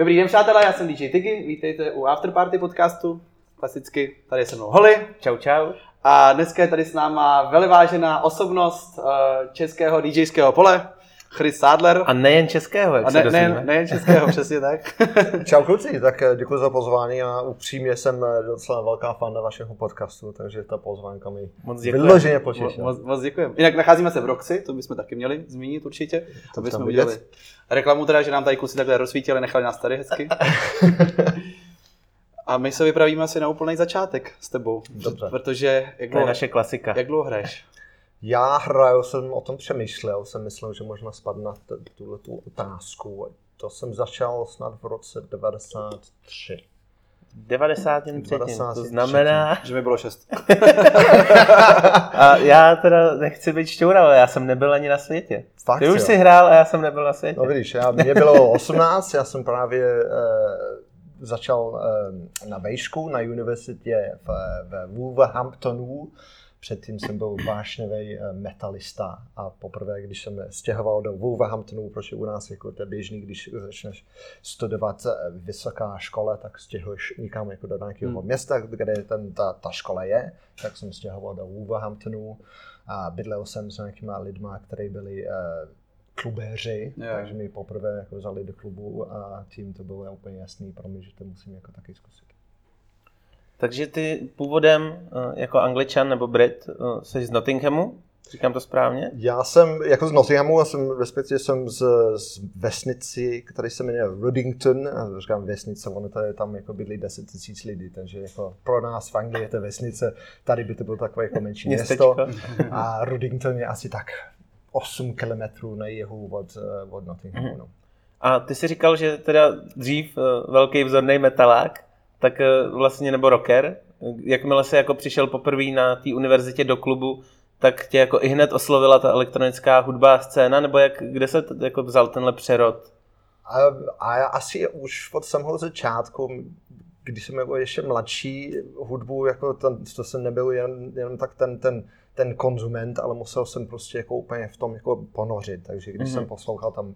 Dobrý den, přátelé, já jsem DJ Tigi, vítejte u Afterparty podcastu. Klasicky, tady je se mnou Holly. Čau, čau. A dneska je tady s náma velivážená osobnost uh, českého DJského pole, Chris Sadler. A nejen českého, jak A se ne, ne, dozvíme. nejen českého, přesně tak. Čau kluci, tak eh, děkuji za pozvání a upřímně jsem eh, docela velká fanda vašeho podcastu, takže ta pozvánka mi Moc děkuji. vyloženě potěšila. Moc, moc děkujeme. Jinak nacházíme se v Roxy, to bychom taky měli zmínit určitě. To bychom tam udělali reklamu teda, že nám tady kluci takhle rozsvítili, nechali nás tady hezky. A my se vypravíme asi na úplný začátek s tebou. Dobře. Protože jak To je dlouho, naše klasika. jak dlouho hraješ? Já hraju, jsem o tom přemýšlel, jsem myslel, že možná spadne na t- tuhle tu otázku. To jsem začal snad v roce 93. 90 jen předtím, to 93. znamená... Že mi bylo šest. A já teda nechci být šťoura, ale já jsem nebyl ani na světě. Fakt, Ty už jo? jsi hrál a já jsem nebyl na světě. No vidíš, já, mě bylo 18, já jsem právě eh, začal eh, na vejšku na univerzitě v, v Wolverhamptonu. Předtím jsem byl vášnivý eh, metalista a poprvé, když jsem stěhoval do Wolverhamptonu, protože u nás jako to je běžný, když začneš studovat eh, vysoká škole, tak stěhuješ někam jako do nějakého Hmm. města, kde ten, ta, ta škola je, tak jsem stěhoval do Wolverhamptonu a bydlel jsem s nějakýma lidma, kteří byli eh, klubéři, Jo. takže mi poprvé jako vzali do klubu a tím to bylo úplně jasný pro mě, že to musím jako taky zkusit. Takže ty původem eh, jako angličan nebo Brit eh, jsi z Nottinghamu, říkám to správně? Já jsem jako z Nottinghamu, a jsem respektive jsem z, z vesnici, který se jmenuje Ruddington, a říkám vesnice, ono to je tam jako bydlí 10 tisíc lidí, takže jako pro nás v Anglii je to vesnice, tady by to bylo takové jako menší město Městečko. a Ruddington je asi tak 8 kilometrů na jihu od, eh, od Nottinghamu. No. A ty jsi říkal, že teda dřív eh, velký vzorný metalák, tak eh, vlastně nebo rocker, jakmile se jako přišel poprvé na té univerzitě do klubu, tak tě jako i hned oslovila ta elektronická hudba scéna, nebo jak, kde se t- jako vzal tenhle přerod? A, a já asi už od samého začátku, když jsem jako ještě mladší, hudbu, jako ten, to jsem nebyl jen, jenom tak ten, ten, ten konzument, ale musel jsem prostě jako úplně v tom jako ponořit. Takže když Mhm. mm-hmm. jsem poslouchal tam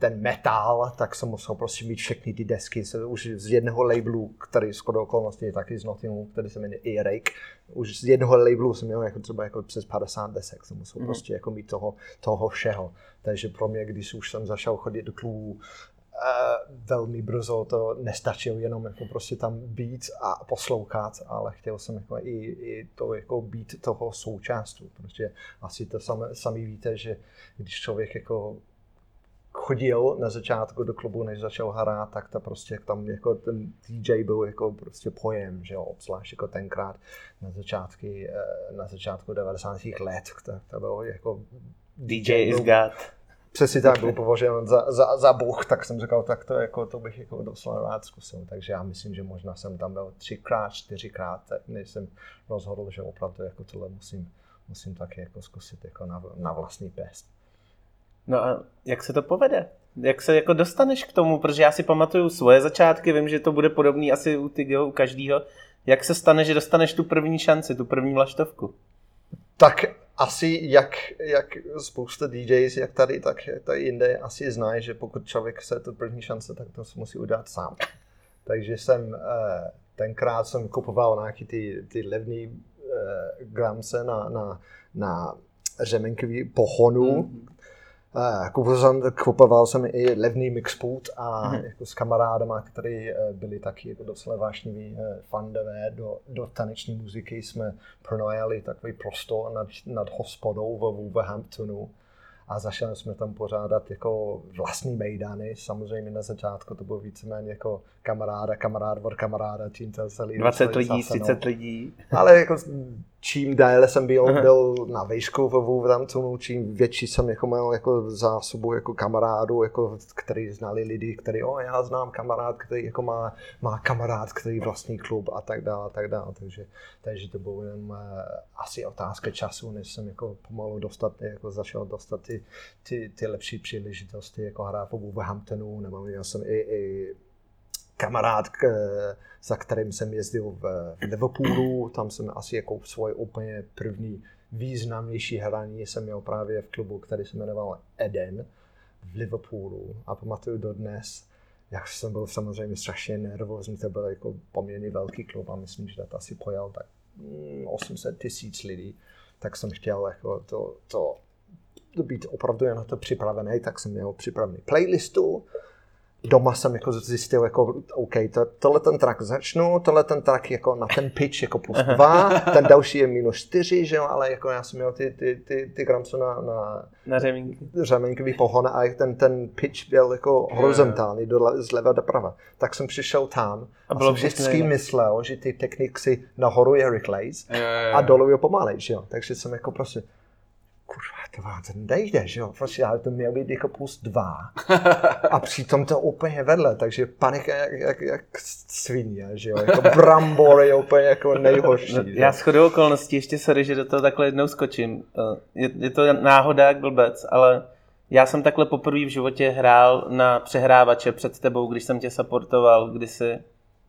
ten metal, tak jsem musel prostě mít všechny ty desky se, už z jednoho labelu, který skoro okolností je taky z Nottinghamu, který se jmenuje Earache. Už z jednoho labelu jsem měl jako třeba jako přes 50 desek, jsem musel mm-hmm. prostě jako mít toho, toho všeho. Takže pro mě, když už jsem začal chodit do klubů, Uh, velmi brzo to nestačilo jenom jako prostě tam být a poslouchat, ale chtěl jsem jako i, i to jako být toho součástí, protože asi to sami, sami víte, že když člověk jako chodil na začátku do klubu, než začal hrát, tak to prostě tam jako ten DJ byl jako prostě pojem, že jo, obzvlášť jako tenkrát na začátky, eh, na začátku 90. let, tak to bylo jako DJ is byl- God. přesně tak byl považován za, za, za bůh, tak jsem říkal, tak to, jako, to bych jako docela rád zkusil. Takže já myslím, že možná jsem tam byl třikrát, čtyřikrát, tak než jsem rozhodl, že opravdu jako tohle musím, musím taky jako zkusit jako na, na vlastní pěst. No a jak se to povede? Jak se jako dostaneš k tomu? Protože já si pamatuju svoje začátky, vím, že to bude podobný asi u Tygyho, u každého. Jak se stane, že dostaneš tu první šanci, tu první vlaštovku? Tak asi jak, jak spousta DJs, jak tady, tak tady jinde asi znají, že pokud člověk se tu první šance, tak to musí udělat sám. Takže jsem eh, tenkrát jsem kupoval nějaký ty, ty levný eh, gramce na, na, na řemenkový pohonu. Mhm. Kupoval jsem, kupoval jsem i levný mixpult a Mhm. jako s kamarádama, kteří eh, byli taky jako docela vášniví eh, fandové do, do taneční muziky, jsme pronajali takový prostor nad, nad hospodou ve Wolverhamptonu a začali jsme tam pořádat jako vlastní mejdany. Samozřejmě na začátku to bylo víceméně jako kamaráda, kamarád od kamaráda, tím to celý 20 celý lidí, zase, no. 30 lidí. Ale jako čím déle jsem byl, byl na výšku ve Wolverhamptonu, čím větší jsem jako měl jako zásobu jako kamarádů, jako, který znali lidi, který, o, já znám kamarád, který jako má, má kamarád, který vlastní klub a tak dále, a tak dále. Takže, takže to bylo jen uh, asi otázka času, než jsem jako pomalu dostat, jako začal dostat ty, ty, ty lepší příležitosti, jako hrát v Wolverhamptonu, nebo měl jsem i, i kamarád, za kterým jsem jezdil v, Liverpoolu, tam jsem asi jako svoje úplně první významnější hraní jsem měl právě v klubu, který se jmenoval Eden v Liverpoolu. A pamatuju dodnes, Já jsem byl samozřejmě strašně nervózní, to byl jako poměrně velký klub a myslím, že to asi pojel tak mm, 800 tisíc lidí, tak jsem chtěl jako to, to, to být opravdu na to připravený, tak jsem měl připravený playlistu, doma jsem jako zjistil, jako, OK, to, tohle ten track začnu, tohle ten track jako na ten pitch jako plus dva, ten další je minus čtyři, že jo, ale jako já jsem měl ty, ty, ty, ty gramco na, na Na řemínky. řemenkový pohon a ten, ten pitch byl jako horizontální, dole, zleva doprava. Tak jsem přišel tam a, A bylo jsem vždycky myslel, že ty techniky nahoru je jo, jo. a dolů je pomalej, že jo. Takže jsem jako prostě, kurva, to vám to nejde, že jo. Prostě, ale to měl být jako plus dva. A přitom to úplně vedle, takže panika jak, jak, jak svině, že jo. Jako brambor je úplně jako nejhorší. No, já shodou okolností, ještě sorry, že do toho takhle jednou skočím. Eh, Je, je to náhoda jak blbec, ale já jsem takhle poprvé v životě hrál na přehrávače před tebou, když jsem tě supportoval kdysi,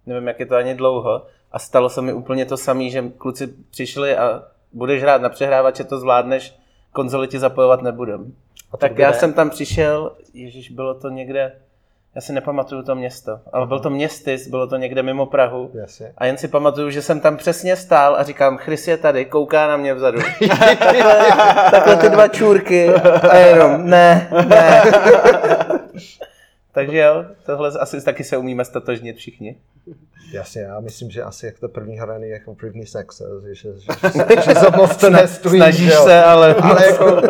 nevím, jak je to ani dlouho, a stalo se mi úplně to samé, že kluci přišli a budeš hrát na přehrávače, to zvládneš, konzoli ti zapojovat nebudem. A Tak já ne? jsem tam přišel, ježiš, bylo to někde, já si nepamatuju to město, ale byl to městys, bylo to někde mimo Prahu. Jasně. A jen si pamatuju, že jsem tam přesně stál a říkám, Chris je tady, kouká na mě vzadu. Takhle ty dva čůrky a jenom ne, ne. Takže jo, tohle asi taky se umíme statožnit všichni. Jasně, já myslím, že asi jak to první hraní jako první sex, že, že, že, že za moc to nestojí. Snažíš jo. se, ale... Ale jako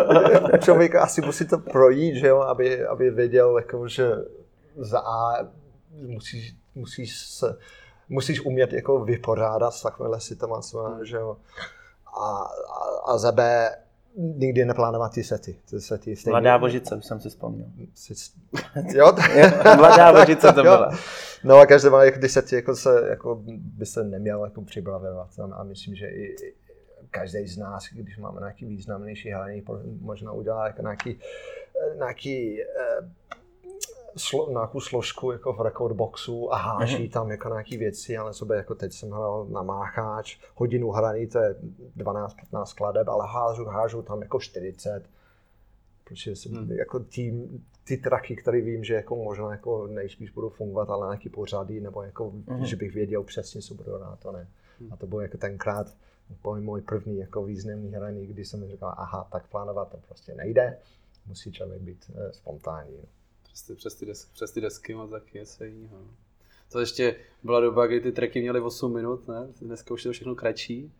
člověk asi musí to projít, že jo, aby, aby věděl, jako, že za A musíš, musíš, se, musíš umět jako vypořádat s takovéhle situacemi, že jo. A, a, a za B nikdy neplánovat ty sety. Ty sety stejně, Mladá vožice, už jsem si vzpomněl. jo, Mladá vožice to byla. No a každý má jako ty sety, jako se, jako by se neměl jako připravovat. A myslím, že i, každý z nás, když máme nějaký významnější hraní, možná udělá jako nějaký, nějaký eh, slo, nějakou složku jako v recordboxu a háží tam jako nějaký věci, ale sobě jako teď jsem hrál na mácháč, hodinu hraní, to je 12-15 skladeb, ale hážu, hážu tam jako 40. Protože jsem Hmm. jako tým, ty traky, které vím, že jako možná jako nejspíš budou fungovat, ale nějaký pořady, nebo jako, Mhm. že bych věděl přesně, co budu hrát, to ne. Hmm. A to bylo jako tenkrát můj, můj první jako významný hraní, kdy jsem říkal, aha, tak plánovat to prostě nejde, musí člověk být eh, spontánní. no. Přes ty, přes ty, desky, přes ty desky moc taky něco jiného. no. To ještě byla doba, kdy ty tracky měly 8 minut, ne? Dneska už je to všechno kratší.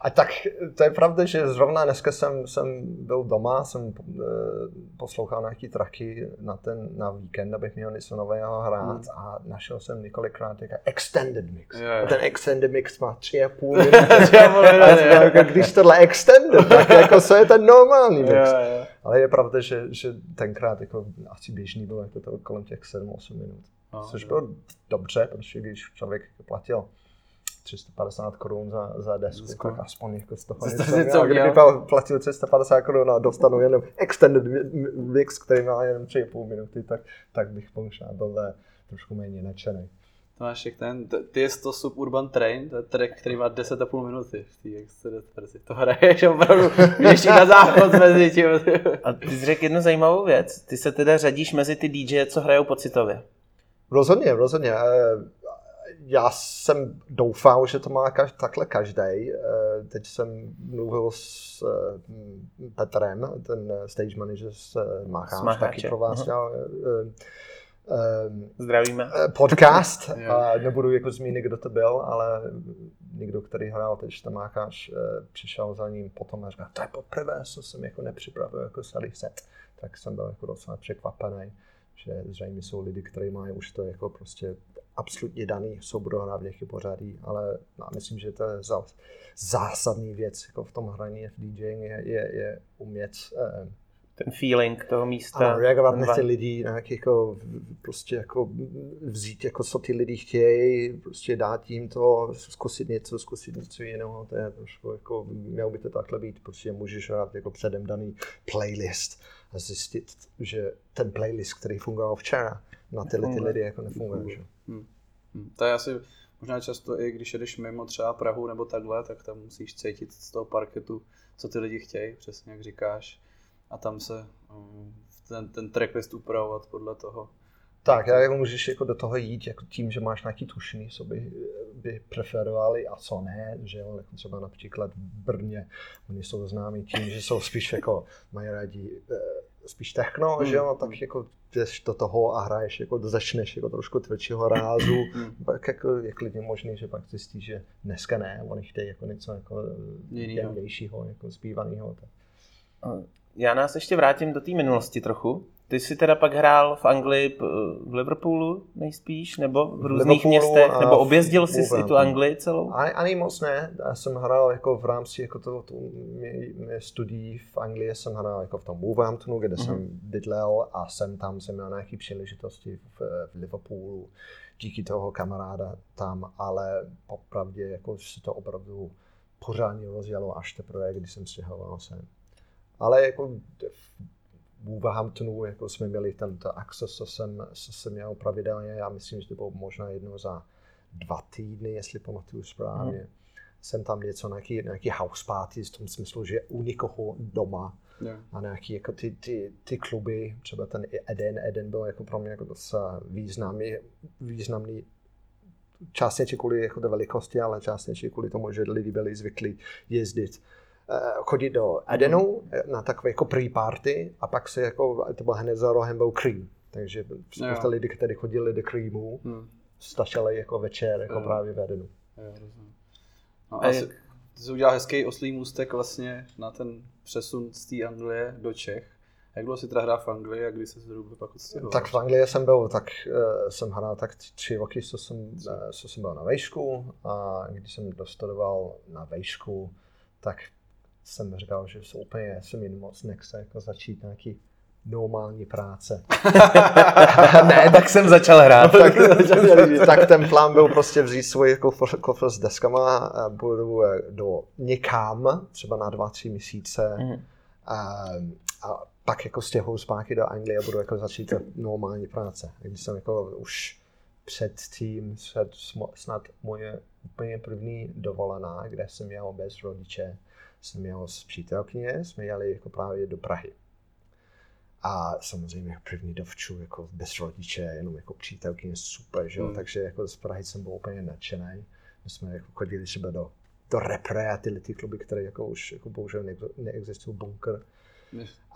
A tak to je pravda, že zrovna dneska jsem, jsem byl doma, jsem eh, poslouchal nějaký traky na ten na víkend, abych měl něco nového hrát Hmm. a našel jsem několikrát jako extended mix. Jo. A ten extended mix má tři a půl minuty. jako, když tohle extended, tak jako co je ten normální mix? Jo, jo. Ale je pravda, že, že tenkrát jako asi běžný bylo jako to kolem těch 7-8 minut. No, Což bylo dobře, protože když člověk platil 350 korun za, za desku, Desku. tak aspoň jako z toho něco si měl. co A Kdyby platil 350 korun a dostanu jenom extended mi- mix, který má jenom 3,5 minuty, tak, tak bych možná byl eh, trošku méně nadšený. To máš jak ten, ty je to Suburban Train, to je track, který má 10,5 minuty v té extended verzi. To hraješ opravdu ještě na záchod mezi tím. A ty jsi řekl jednu zajímavou věc. Ty se teda řadíš mezi ty DJ, co hrajou pocitově. Rozhodně, rozhodně. Eh, Já jsem doufal, že to má kaž, takhle každý. Teď jsem mluvil s eh, Petrem, ten eh, stage manager z eh, Macháč, taky pro vás aha. dělal eh, eh, Zdravíme. eh, podcast. Nebudu jako zmínit, kdo to byl, ale někdo, který hrál teď ten Macháč, eh, přišel za ním potom a říkal, to je poprvé, co jsem jako nepřipravil jako celý set. Tak jsem byl jako docela překvapený že zřejmě jsou lidi, kteří mají už to jako prostě absolutně daný, jsou budou hrát v nějaký pořadí, ale já myslím, že to je zásadní věc jako v tom hraní v DJing je, je, je umět eh, Ten feeling toho místa. ano, reagovat na ty lidi, nějak jako prostě jako vzít jako co ty lidi chtějí, prostě dát jim to, zkusit něco, zkusit něco jiného, to je trošku jako, mělo by to takhle být, prostě můžeš hrát jako předem daný playlist a zjistit, že ten playlist, který fungoval včera, na tyhle ty lidi jako nefunguje. Že? Hm. To je asi možná často i když jedeš mimo třeba Prahu nebo takhle, tak tam musíš cítit z toho parketu, co ty lidi chtějí, přesně jak říkáš. A tam se um, ten, ten tracklist upravovat podle toho. Tak, já jako můžeš jako do toho jít jako tím, že máš nějaký tušení, co by, by preferovali a co ne, že jo, jako třeba například v Brně, oni jsou známí tím, že jsou spíš jako, mají rádi eh, spíš techno, Hmm. že jo, tak jako jdeš do toho a hraješ, jako začneš jako trošku tvrdšího rázu, Hmm. pak jako je klidně možný, že pak zjistíš, že dneska ne, oni chtějí jako něco jako Jinýho. jemnějšího, jako zpívanýho. Tak. Já nás ještě vrátím do té minulosti trochu. Ty jsi teda pak hrál v Anglii, v Liverpoolu nejspíš, nebo v různých Liverpoolu městech, nebo v objezdil jsi si tu. Anglii celou? Ani, ani moc ne, já jsem hrál jako v rámci jako to, to studií v Anglii, jsem hrál jako v tom Wolverhamptonu, kde mm-hmm. jsem bydlel a jsem tam, jsem měl nějaké příležitosti v, v Liverpoolu, díky toho kamaráda tam, ale popravdě jako se to opravdu pořádně rozjelo až teprve, když jsem stěhoval sem. Ale jako v Wolverhamptonu jako jsme měli tento access, co jsem, co jsem měl pravidelně, já myslím, že to bylo možná jednou za dva týdny, jestli pamatuju správně. Mm. Jsem tam něco, nějaký, nějaký house party, v tom smyslu, že u někoho doma Jo. a nějaký jako ty, ty, ty kluby, třeba ten Eden, Eden byl jako pro mě jako docela významný, významný částečně kvůli jako té velikosti, ale částečně kvůli tomu, že lidi byli zvyklí jezdit chodit do Edenu eh, na takové jako pre-party a pak se jako, to byl hned za rohem byl Cream. Takže spousta Jo. lidí, kteří chodili do Creamu, Hmm. stačili jako večer jako Jo. právě v Edenu. Jo, rozumím. No, A jak- ty jsi udělal hezký oslý můstek vlastně na ten přesun z té Anglie do Čech. Jak dlouho si teda hrál v Anglii a kdy se zhruba pak odstěhoval? Tak v Anglii jsem byl, tak uh, jsem hrál tak tři- tři roky, co jsem, uh, co jsem byl na vejšku a když jsem dostudoval na vejšku, tak jsem říkal, že jsou úplně, jsem jen moc nechce jako začít nějaký normální práce. ne, tak jsem začal hrát. tak, tak ten plán byl prostě vzít svůj kofr, kofr s deskama a budu eh, do někam, třeba na dva, tři měsíce Mhm. a, a pak jako stěhuju zpátky do Anglie a budu jako začít normální práce. Když jsem jako už před tím, před snad moje úplně první dovolená, kde jsem jel bez rodiče, jsem jel s přítelkyně, jsme jeli jako právě do Prahy. A samozřejmě první dovču, jako bez rodiče, jenom jako přítelkyně, super, že jo? Hmm. Takže jako z Prahy jsem byl úplně nadšený. My jsme jako chodili třeba do, do repre a tyhle ty kluby, které jako už jako bohužel neexi- neexistují bunker.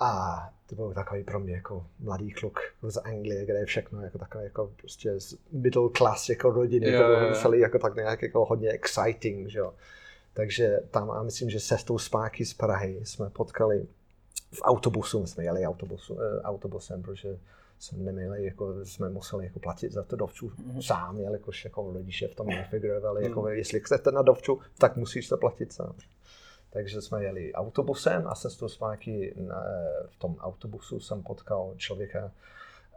A to byl takový pro mě jako mladý kluk z Anglie, kde je všechno jako takové jako prostě z middle class jako rodiny, Jo, to bylo celý jako tak nějak jako hodně exciting, že jo. Takže tam a myslím, že cestou zpátky z Prahy jsme potkali v autobusu, my jsme jeli autobusu, eh, autobusem, protože jsme neměli, jako, jsme museli jako platit za to dovču sám, jelikož jako rodiče v tom nefigurovali, jako jestli chcete na dovču, tak musíš to platit sám. Takže jsme jeli autobusem a cestou zpátky na, v tom autobusu jsem potkal člověka,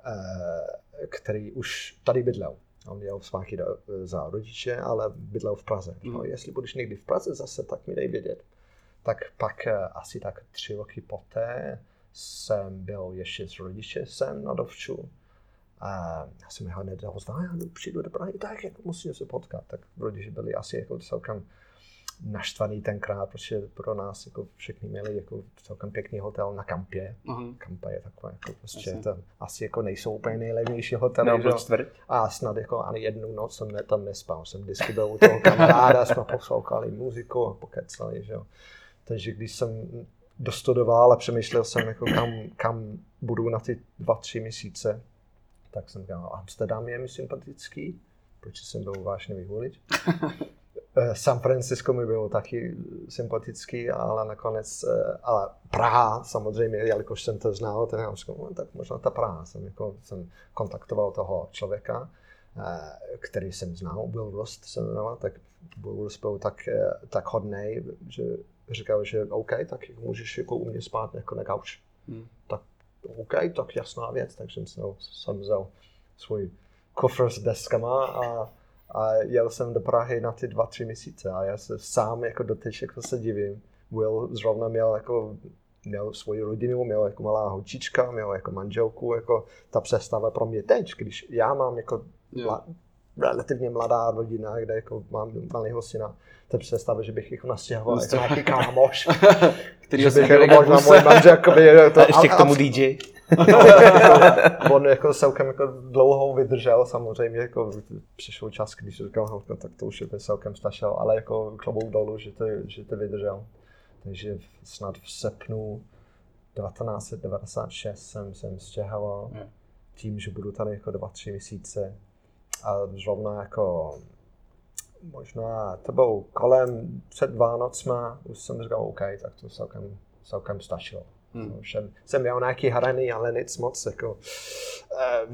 eh, který už tady bydlel. On zpátky do, za rodiče, ale bydlel v Praze. Mm. jestli budeš někdy v Praze zase, tak mi dej vědět. Tak pak eh, asi tak tři roky poté jsem byl ještě s rodiče sem na Dovču. A já jsem ho hned ozval, já jdu, přijdu do Prahy, tak jako musíme se potkat. Tak rodiče byli asi jako celkem naštvaný tenkrát, protože pro nás jako všichni měli jako celkem pěkný hotel na kampě. Mhm. Kampa je takové, jako prostě Jasně. to asi jako nejsou úplně nejlevnější hotely. No, že. A snad jako ani jednu noc jsem ne, tam nespal. Jsem vždycky byl u toho kamaráda, jsme poslouchali muziku a pokecali, že jo. Takže když jsem dostudoval a přemýšlel jsem, jako kam, kam budu na ty dva, tři měsíce, tak jsem říkal, Amsterdam je mi sympatický, protože jsem byl vážný volič. Eh, San Francisco mi bylo taky sympatický, ale nakonec, eh, ale Praha samozřejmě, jelikož jsem to znal, tak jsem říkal, no, tak možná ta Praha. Jsem, jako, jsem kontaktoval toho člověka, eh, který jsem znal, Will Rust se jmenoval, tak Will Rust byl tak, tak hodnej, že říkal, že OK, tak můžeš jako u mě spát jako na gauč. Hmm. Tak OK, tak jasná věc, takže jsem, jsem vzal svůj kofr s deskama a, a jel jsem do Prahy na ty dva, tři měsíce a já se sám jako doteď jako se divím. Will zrovna měl jako měl svoji rodinu, měl jako malá holčička, měl jako manželku, jako ta přestava pro mě teď, když já mám jako Jo. mla, relativně mladá rodina, kde jako mám malého syna, ta představa, že bych jako nastěhoval jako nějaký kámoš, Který že bych jako možná můj manžel, jakoby, to, A ještě k tomu DJ. on jako celkem jako dlouho vydržel, samozřejmě jako přišel čas, když říkal, no, tak to už je celkem stačil, ale jako klobouk dolů, že to, že to vydržel. Takže snad v srpnu 1996 jsem, jsem stěhoval hmm. tím, že budu tady jako dva, tři měsíce a zrovna jako možná to bylo kolem před Vánocma, už jsem říkal, OK, tak to celkem, celkem stačilo. Hmm. Jsem, jsem měl nějaký hraný, ale nic moc jako uh,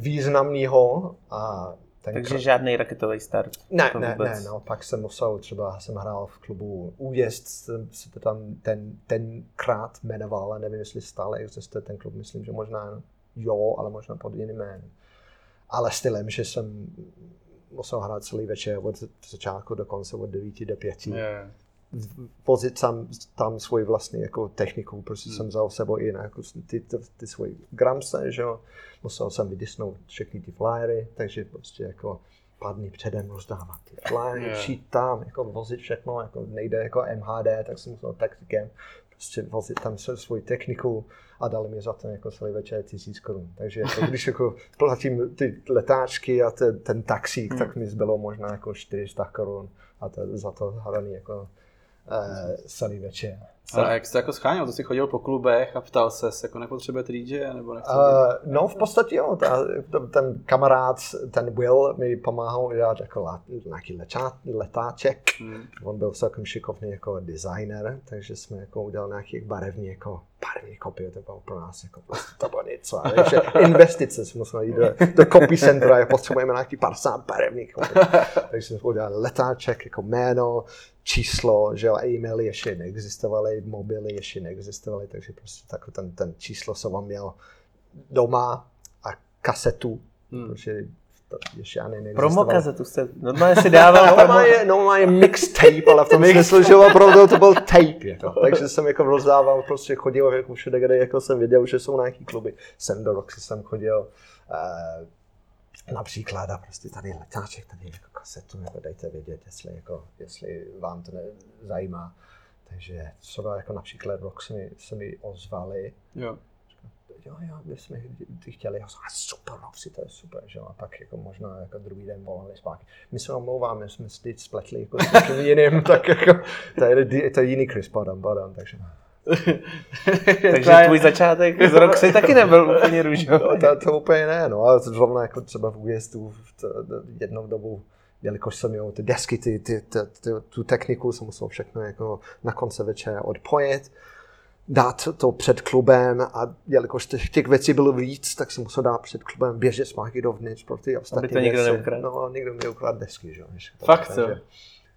významného. A ten Takže kr... žádný raketový start? Ne, ne, ne, no, pak jsem musel, třeba jsem hrál v klubu Újezd, se to tam ten, tenkrát jmenoval, ale nevím, jestli stále existuje ten klub, myslím, že možná jo, ale možná pod jiným jménem. Ale stylem, že jsem musel hrát celý večer od začátku do konce, od 9 do 5. Yeah vozit tam, tam svoji vlastní jako techniku, prostě hmm. jsem vzal sebou i jako ty, ty, ty svoje gramse, že jo, musel jsem vydisnout všechny ty flyery, takže prostě jako pár dní předem rozdávat ty flyery, yeah. šít tam, jako vozit všechno, jako nejde jako MHD, tak jsem musel taktikem prostě vozit tam svoji techniku a dali mi za to jako celý večer tisíc korun. Takže jako, když jako platím ty letáčky a ten, ten taxík, hmm. tak mi zbylo možná jako 400 korun a to, za to hraný jako uh, celý večer. Ale jak jsi to jako scháněl? To jsi chodil po klubech a ptal se, jako nepotřebujete DJ? Nebo uh, no v podstatě jo, ta, ten kamarád, ten Will mi pomáhal udělat jako nějaký lečá, letáček. Hmm. On byl celkem šikovný jako designer, takže jsme jako udělali nějaký barevný jako barevný kopie, to bylo pro nás jako prostě to bylo něco. Takže investice jsme museli jít do, do copy centra, potřebujeme nějaký 50 barevných kopie. Takže jsme udělali letáček jako jméno, číslo, že jo, e-maily ještě neexistovaly, mobily ještě neexistovaly, takže prostě tak ten, ten číslo jsem vám měl doma a kasetu, hmm. protože to ještě ani neexistovalo. Promo kazetu jste normálně si dával normálně, normálně mixtape, ale v tom smyslu, že opravdu to byl tape, jako. takže jsem jako rozdával, prostě chodil jako všude, kde jako jsem věděl, že jsou nějaký kluby, jsem do Roxy jsem chodil, uh, například a prostě tady letáček, tady jako kasetu, jako dejte vědět, jestli, jako, jestli vám to zajímá. Takže třeba jako například rok se mi, se mi ozvali. Jo. Jo, jo, my jsme ty chtěli, já jsem, super, Roxy, to je super, že jo, a pak jako možná jako druhý den volali zpátky. My se omlouváme, jsme si teď spletli jako s někým jiným, tak jako, to je, to je jiný Chris, pardon, pardon, takže. Takže tvůj začátek z Roxy taky nebyl úplně růžový. No, to, to, úplně ne, no, ale zrovna jako třeba v újezdu jednou dobu jelikož jsem měl ty desky, ty, ty, ty, ty, tu techniku, jsem musel všechno jako na konce večera odpojit, dát to před klubem a jelikož těch, těch věcí bylo víc, tak jsem musel dát před klubem běžet zpátky dovnitř pro ty ostatní Aby to nikdo neukradl. No, nikdo mi ukradl desky, že? Fakt co? Takže,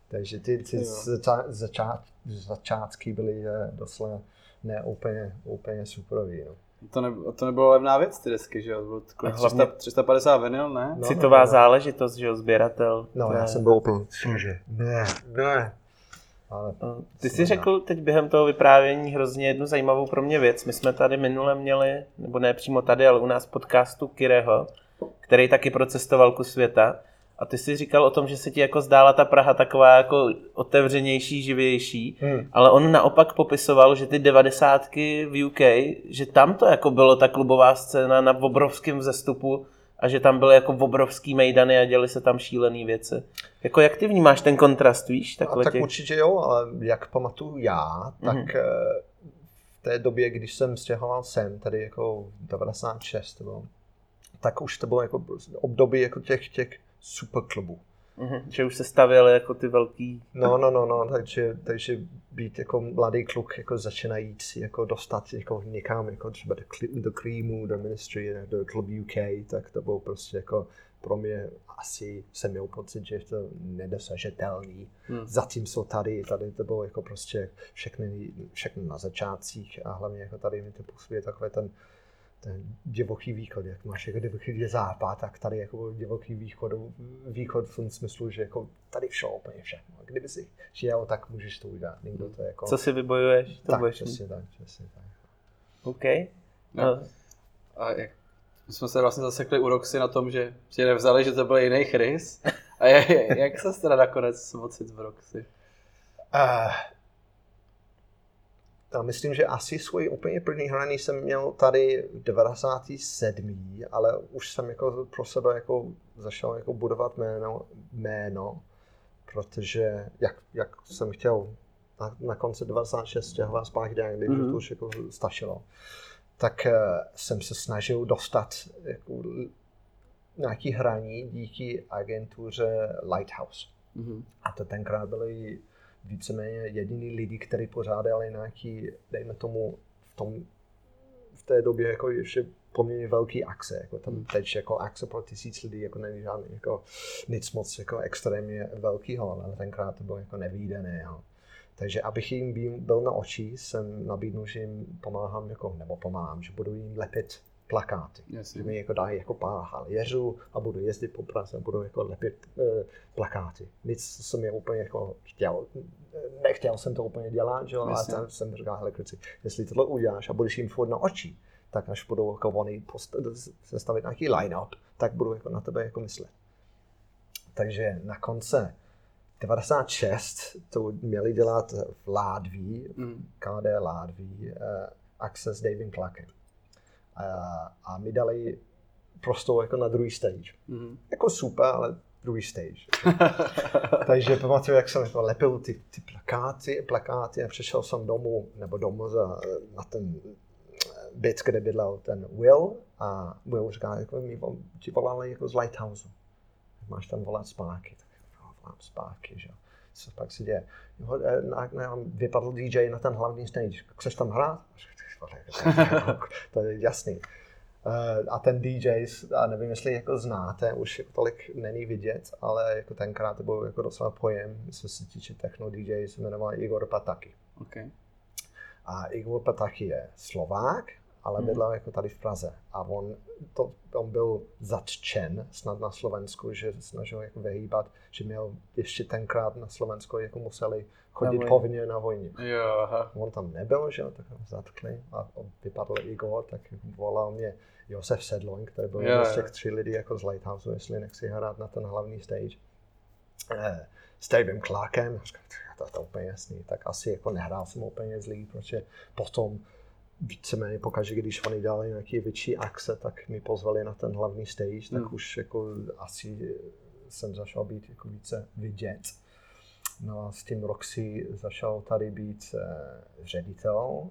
takže ty, ty začát, začát, začátky byly doslova ne úplně, úplně superový. No. To, ne, to nebylo levná věc, ty desky, že jo? Bylo hlavně... 300, 350 vinyl, ne? No, Citová no, no. záležitost, že jo, sběratel. No, já jsem byl úplně, že ne, ne. Ale Ty jsi řekl teď během toho vyprávění hrozně jednu zajímavou pro mě věc. My jsme tady minule měli, nebo ne přímo tady, ale u nás podcastu Kireho, který taky procestoval ku světa. A ty jsi říkal o tom, že se ti jako zdála ta Praha taková jako otevřenější, živější, hmm. ale on naopak popisoval, že ty devadesátky v UK, že tam to jako bylo ta klubová scéna na obrovském vzestupu a že tam byly jako obrovský mejdany a děly se tam šílené věci. Jako jak ty vnímáš ten kontrast, víš? A tak těch... určitě jo, ale jak pamatuju já, tak mm-hmm. v té době, když jsem stěhoval sem, tady jako 96, bylo, tak už to bylo jako období jako těch, těch superklubu. Mm-hmm. Že už se stavěly jako ty velký... No, no, no, no, takže, takže být jako mladý kluk jako začínající, jako dostat jako někam, jako třeba do, do Creamu, do Ministry, do Club UK, tak to bylo prostě jako pro mě asi jsem měl pocit, že je to nedosažitelný. Hmm. Zatímco tady, tady to bylo jako prostě všechny, všechny na začátcích a hlavně jako tady mi to působí takové ten ten divoký východ, jak máš jako divoký západ, tak tady jako divoký východ, východ v tom smyslu, že jako tady vše úplně všechno. Kdyby si žil, tak můžeš to udělat. Někdo to jako... Co si vybojuješ, to tak, budeš přesně tak, přesně tak. OK. No. no. A jak, my jsme se vlastně zasekli u Roxy na tom, že si nevzali, že to byl jiný Chris. A jak, jak se teda nakonec mocit v Roxy? Uh, a myslím, že asi svoji úplně první hraní jsem měl tady v 97. ale už jsem jako pro sebe jako začal jako budovat jméno, jméno protože jak, jak jsem chtěl na, na konci 96 stěhovat zpátky do Anglie, mm-hmm. to už jako stačilo, tak uh, jsem se snažil dostat jako, nějaký hraní díky agentuře Lighthouse. Mm-hmm. A to tenkrát byly víceméně jediný lidi, kteří pořádali nějaký, dejme tomu, v, tom, v té době jako ještě poměrně velký akce, jako tam hmm. teď jako akce pro tisíc lidí, jako není žádný, jako nic moc jako extrémně velkýho, ale tenkrát to bylo jako nevýdané, jo. Takže abych jim byl na oči, jsem nabídnul, že jim pomáhám, jako, nebo pomáhám, že budu jim lepit plakáty. Jasně. Že mi jako dají jako pár halěřů a budu jezdit po Praze a budu jako lepit e, plakáty. Nic jsem je úplně jako chtěl, nechtěl jsem to úplně dělat, že? ale tam jsem říkal, hele kluci, jestli tohle uděláš a budeš jim furt na oči, tak až budou jako oni sestavit nějaký line-up, tak budu jako na tebe jako myslet. Takže na konce 96 to měli dělat v Ládví, mm. KD Ládví, uh, akce s Davem Clarkem. A my dali prostou jako na druhý stage. Mm. Jako super, ale druhý stage. Takže pamatuju, jak jsem jako lepil ty, ty plakáty, plakáty a přišel jsem domů, nebo domů za, na ten byt, kde bydlel ten Will a Will říká, jako mi ti volali jako z Lighthouse. Máš tam volat zpátky. Tak jako, volám zpátky, že Co pak se děje? Jo, na, na, vypadl DJ na ten hlavní stage. Chceš tam hrát? to je jasný. Uh, a ten DJ, a nevím, jestli jako znáte, už jako tolik není vidět, ale jako tenkrát to byl jako docela pojem, co se týče techno DJ, se jmenoval Igor Pataky. Okay. A Igor Pataky je Slovák, ale hmm. bydlel jako tady v Praze. A on, to, on byl zatčen snad na Slovensku, že se snažil jako vyhýbat, že měl ještě tenkrát na Slovensku jako museli chodit na povinně na vojně. Jo, aha. On tam nebyl, že jo, tak ho zatkli a vypadl Igor, tak volal mě Josef Sedloň, který byl jeden z těch tři lidí jako z Lighthouse, jestli nechci hrát na ten hlavní stage. Eh, s Davem Clarkem, říkám, to, to je úplně jasný, tak asi jako nehrál jsem úplně zlý, protože potom víceméně pokaždé, když oni dělali nějaké větší akce, tak mi pozvali na ten hlavní stage, tak mm. už jako asi jsem začal být jako více vidět. No a s tím Roxy začal tady být uh, ředitel, uh,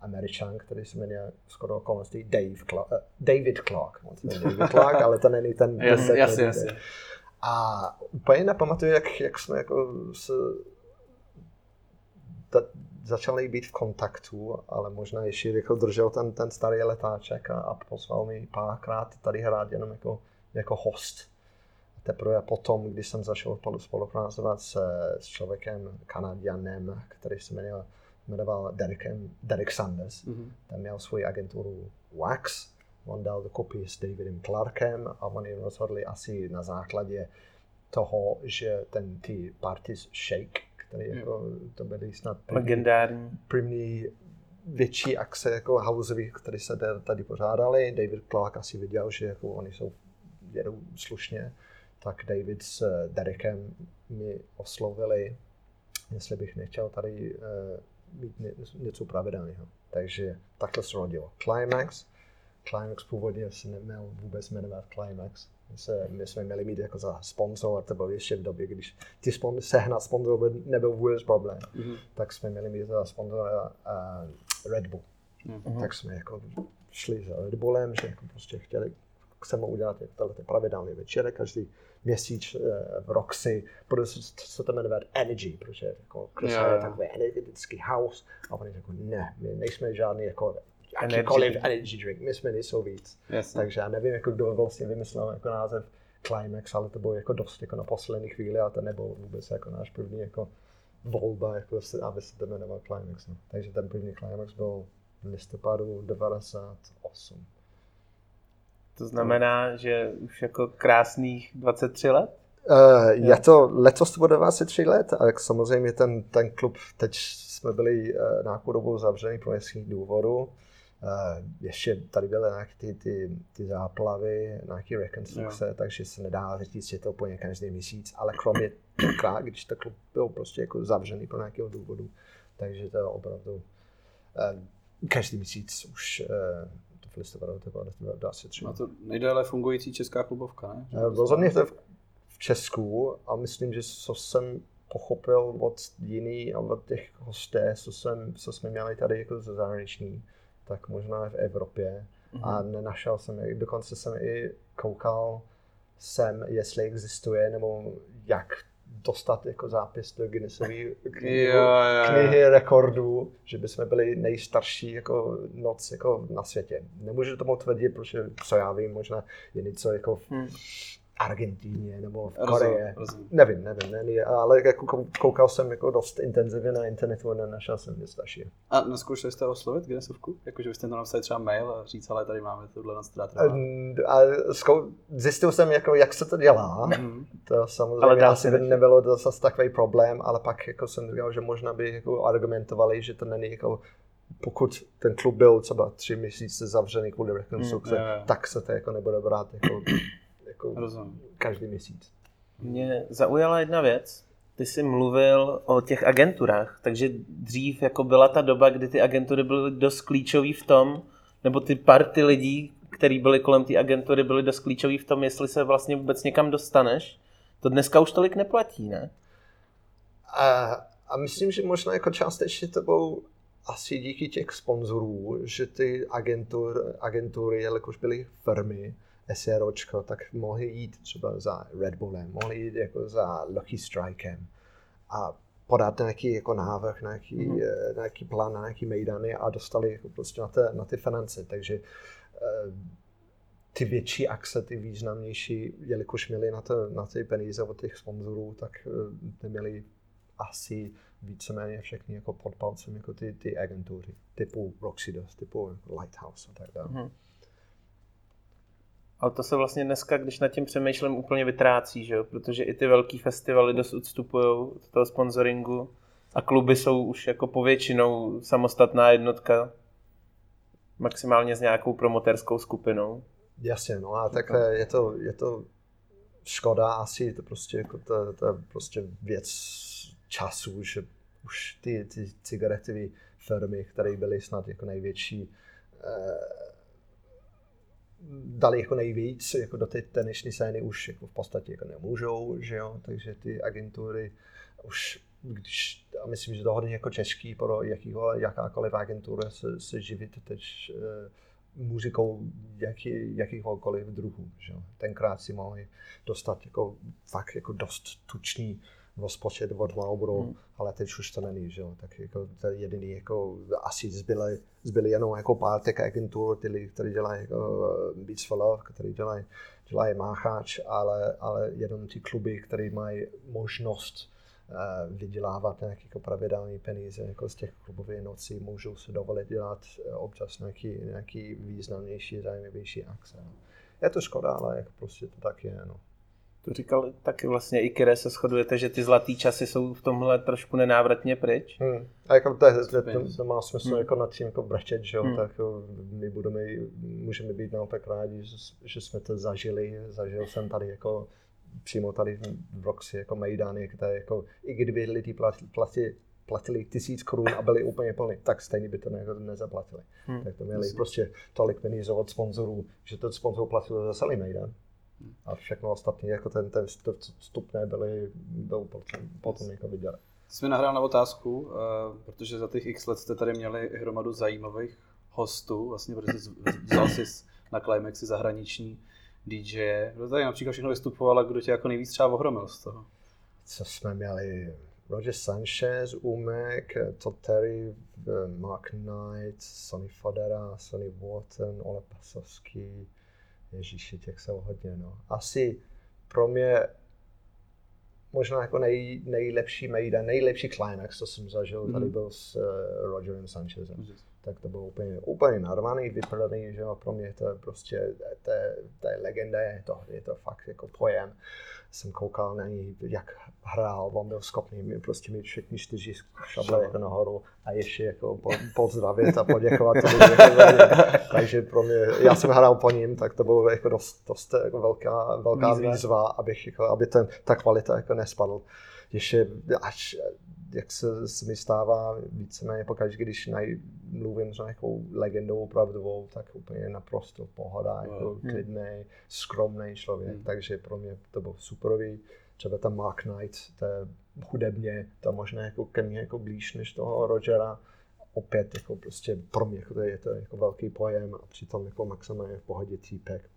američan, který se jmenuje skoro okolností Dave Clark, uh, David Clark. David Clark, ale to není ten... Jasně, jasně, jasně. A úplně nepamatuju, jak, jak jsme jako se začali být v kontaktu, ale možná ještě jako držel ten, ten starý letáček a, a pozval mi párkrát tady hrát jenom jako, jako host. A teprve potom, když jsem začal spolupracovat s, s člověkem, Kanadianem, který se jmenoval, jmenoval Derekem, Derek Sanders, mm-hmm. ten měl svoji agenturu Wax, on dal dokopy s Davidem Clarkem a oni rozhodli asi na základě toho, že ten ty parties Shake který jako, to byly snad první, legendární první větší akce jako houseový, které se tady pořádaly. David Clark asi viděl, že jako oni jsou jedou slušně, tak David s Derekem mi oslovili, jestli bych nechtěl tady uh, mít něco pravidelného. Takže takhle se rodilo. Climax. Climax původně se neměl vůbec jmenovat Climax my, se, my jsme měli mít jako za sponsor, to bylo ještě v době, když ty spon, sehnat sponsor by nebyl vůbec problém, mm-hmm. tak jsme měli mít za sponzora uh, Red Bull. Mm-hmm. Tak jsme jako šli za Red Bullem, že jako prostě chtěli chceme udělat tyhle ty pravidelné večery každý měsíc uh, v Roxy, protože se to jmenuje Energy, protože jako Chris yeah. je takový energetický house a oni jako ne, my nejsme žádný jako jakýkoliv energy drink, my jsme nejsou víc. Jasně. Takže já nevím, jako kdo vlastně vymyslel jako název Climax, ale to bylo jako dost jako na poslední chvíli a to nebyl vůbec jako náš první jako volba, jako se, aby se to jmenoval Climax. No. Takže ten první Climax byl v listopadu 98. To znamená, že už jako krásných 23 let? Uh, je to, letos to bude 23 let, a jak samozřejmě ten, ten klub, teď jsme byli uh, nějakou dobu zavřený pro nějakých důvodů, ještě tady byly nějaké ty, ty, ty záplavy, nějaké rekonstrukce, jo. takže se nedá říct, že to úplně každý měsíc, ale kromě krát, když to klub byl prostě jako zavřený pro nějakého důvodu, takže to je opravdu uh, každý měsíc už uh, to v listopadu, to bylo asi tři. Má to nejdéle fungující česká klubovka, ne? Uh, rozhodně to je v, v Česku a myslím, že co jsem pochopil od jiný a od těch hosté, co, jsem, co jsme měli tady jako ze zahraniční, tak možná v Evropě. Mm-hmm. A nenašel jsem, dokonce jsem i koukal sem, jestli existuje, nebo jak dostat jako zápis do Guinnessové knihy, knihy rekordů, že bychom byli nejstarší jako noc jako na světě. Nemůžu tomu tvrdit, protože co já vím, možná je něco jako v Hmm. Argentíně nebo v Koreji. Nevím, nevím, ne, ale jako kou- koukal jsem jako dost intenzivně na internetu a nenašel jsem nic staršího. A neskoušeli jste oslovit Guinnessovku? Jakože byste tam napsali třeba mail a říct, ale tady máme tohle na strát. A zkou- zjistil jsem, jako, jak se to dělá. Mhm. To samozřejmě Ale asi by nebylo to zase takový problém, ale pak jako jsem říkal, že možná by jako argumentovali, že to není jako pokud ten klub byl třeba tři měsíce zavřený kvůli rekonstrukce, Mm, jo, jo. tak se to jako nebude brát jako, jako Rozumím. každý měsíc. Mě zaujala jedna věc. Ty jsi mluvil o těch agenturách, takže dřív jako byla ta doba, kdy ty agentury byly dost klíčový v tom, nebo ty party lidí, který byly kolem té agentury, byly dost klíčový v tom, jestli se vlastně vůbec někam dostaneš. To dneska už tolik neplatí, ne? A, a myslím, že možná jako částečně to bylo asi díky těch sponzorů, že ty agentur, agentury, jelikož byly firmy, SROčko, tak mohli jít třeba za Red Bullem, mohli jít jako za Lucky Strikem a podat nějaký jako návrh, nějaký, mm. nějaký plán, na nějaký mejdany a dostali jako prostě na, te, na ty finance. Takže eh, ty větší akce, ty významnější, jelikož měli na, to, na ty peníze od těch sponzorů, tak eh, neměli asi víceméně všechny jako pod palcem jako ty, ty agentury, typu Roxydus, typu Lighthouse a tak dále. Mhm. Ale to se vlastně dneska, když nad tím přemýšlím, úplně vytrácí, že jo? Protože i ty velký festivaly dost odstupují od toho sponsoringu a kluby jsou už jako povětšinou samostatná jednotka, maximálně s nějakou promotérskou skupinou. Jasně, no a takhle je to, je to škoda asi, to prostě jako to, to je prostě věc času, že už ty, ty cigaretové firmy, které byly snad jako největší, eh, dali jako nejvíc jako do té tenešní scény už jako v podstatě jako nemůžou, že jo, takže ty agentury už když, a myslím, že to hodně jako těžký pro jakýho, jakákoliv agentura se, se živit teď eh, muzikou jaký, jakýhokoliv druhu. Že? jo. Tenkrát si mohli dostat jako, fakt jako dost tučný rozpočet od Marlboro, hmm. ale teď už to není, že jo. Tak jako to je jediný, jako asi zbyly, zbyly jenom jako pár těch agentur, kteří dělají jako Beats for Love, kteří dělají, dělají mácháč, ale, ale jenom ty kluby, které mají možnost eh, vydělávat nějaké jako pravidelné peníze jako z těch klubových nocí, můžou si dovolit dělat eh, občas nějaký, nějaký významnější, zajímavější akce. No. Je to škoda, ale jako prostě to tak je. No. To říkal taky vlastně i Kire se shodujete, že ty zlatý časy jsou v tomhle trošku nenávratně pryč. Hmm. A jako to, je- to, to, to má smysl Hmm. jako nad tím jako brečet, že jo, Hmm. tak jo, my budeme, můžeme být naopak rádi, že, že jsme to zažili, zažil jsem tady jako přímo tady v Roxy jako Mejdany, které jako, i kdyby lidi platili, platili, platili tisíc korun a byli úplně plný, tak stejně by to ne, nezaplatili. Hmm. Tak to měli prostě tolik peníze od sponzorů, že ten sponzor platil za celý Mejdan. A všechno ostatní, jako ten, ten vstupné byly, byl potom, potom jako jsi mi nahrál na otázku, eh, protože za těch x let jste tady měli hromadu zajímavých hostů, vlastně, protože jsi vzal si na Climaxi zahraniční DJ. Kdo tady například všechno vystupoval a kdo tě jako nejvíc třeba ohromil z toho? co jsme měli, Roger Sanchez, Umek, Todd Terry, eh, Mark Knight, Sonny Fodera, Sonny Wharton, Ole Pasovský, Ježíši, těch jsou hodně, no. Asi pro mě možná jako nej, nejlepší Mejda, nejlepší Climax, co jsem zažil, tady Mhm. byl s uh, Rogerem Sanchezem tak to bylo úplně, úplně narvaný, vyprodaný, že jo, pro mě to je prostě, to je, to je legenda, je to, je to fakt jako pojem. Jsem koukal na něj, jak hrál, on byl schopný prostě mít všechny čtyři šable jako nahoru a ještě jako po, pozdravit a poděkovat. Takže pro mě, já jsem hrál po ním, tak to bylo jako dost, dost jako velká, velká Výzva. výzva, výzva abych, jako, aby ten, ta kvalita jako nespadl. ještě až jak se, se mi stává víceméně pokaždé, když naj, mluvím s nějakou legendou opravdovou, tak úplně naprosto pohoda, wow. jako klidný, skromný člověk, hmm. takže pro mě to bylo superový. Třeba tam Mark Knight, to je hudebně, to možná jako ke mně jako blíž než toho Rogera, opět jako prostě pro mě jako to je to jako velký pojem a přitom jako maximálně v pohodě týpek.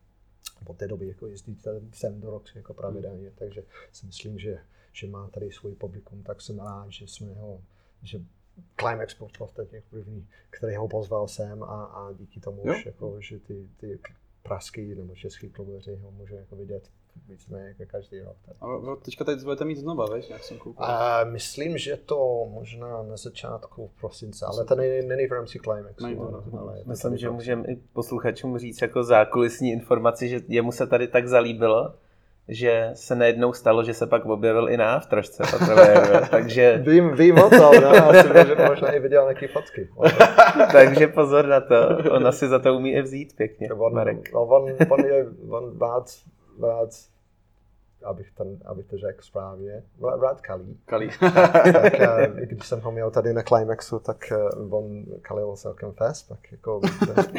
Od té doby jako jezdí sem do Roxy jako pravidelně, takže si myslím, že, že má tady svůj publikum, tak jsem rád, že jsme ho, že Climax byl v podstatě první, který ho pozval sem a, a díky tomu jo. už jako, že ty, ty pražský nebo český klubeři ho může jako vidět víceméně jako každý rok. Tak. A teďka teď budete mít znova, víš, jak jsem koukal? A myslím, že to možná na začátku prosince, ale to není, není v rámci Climax. Není to, no, ale myslím, že můžeme i posluchačům říct jako zákulisní informaci, že jemu se tady tak zalíbilo, že se najednou stalo, že se pak objevil i na trošce. takže... Vím, vím o tom, no, jsem že možná i viděl nějaké fotky. takže pozor na to, ona si za to umí i vzít pěkně, on, Marek. No, on, on, je, on rád rád, abych, ten, abych to řekl správně, rád kalí. Kalí. tak eh, když jsem ho měl tady na Climaxu, tak eh, on kalil celkem fest, tak jako,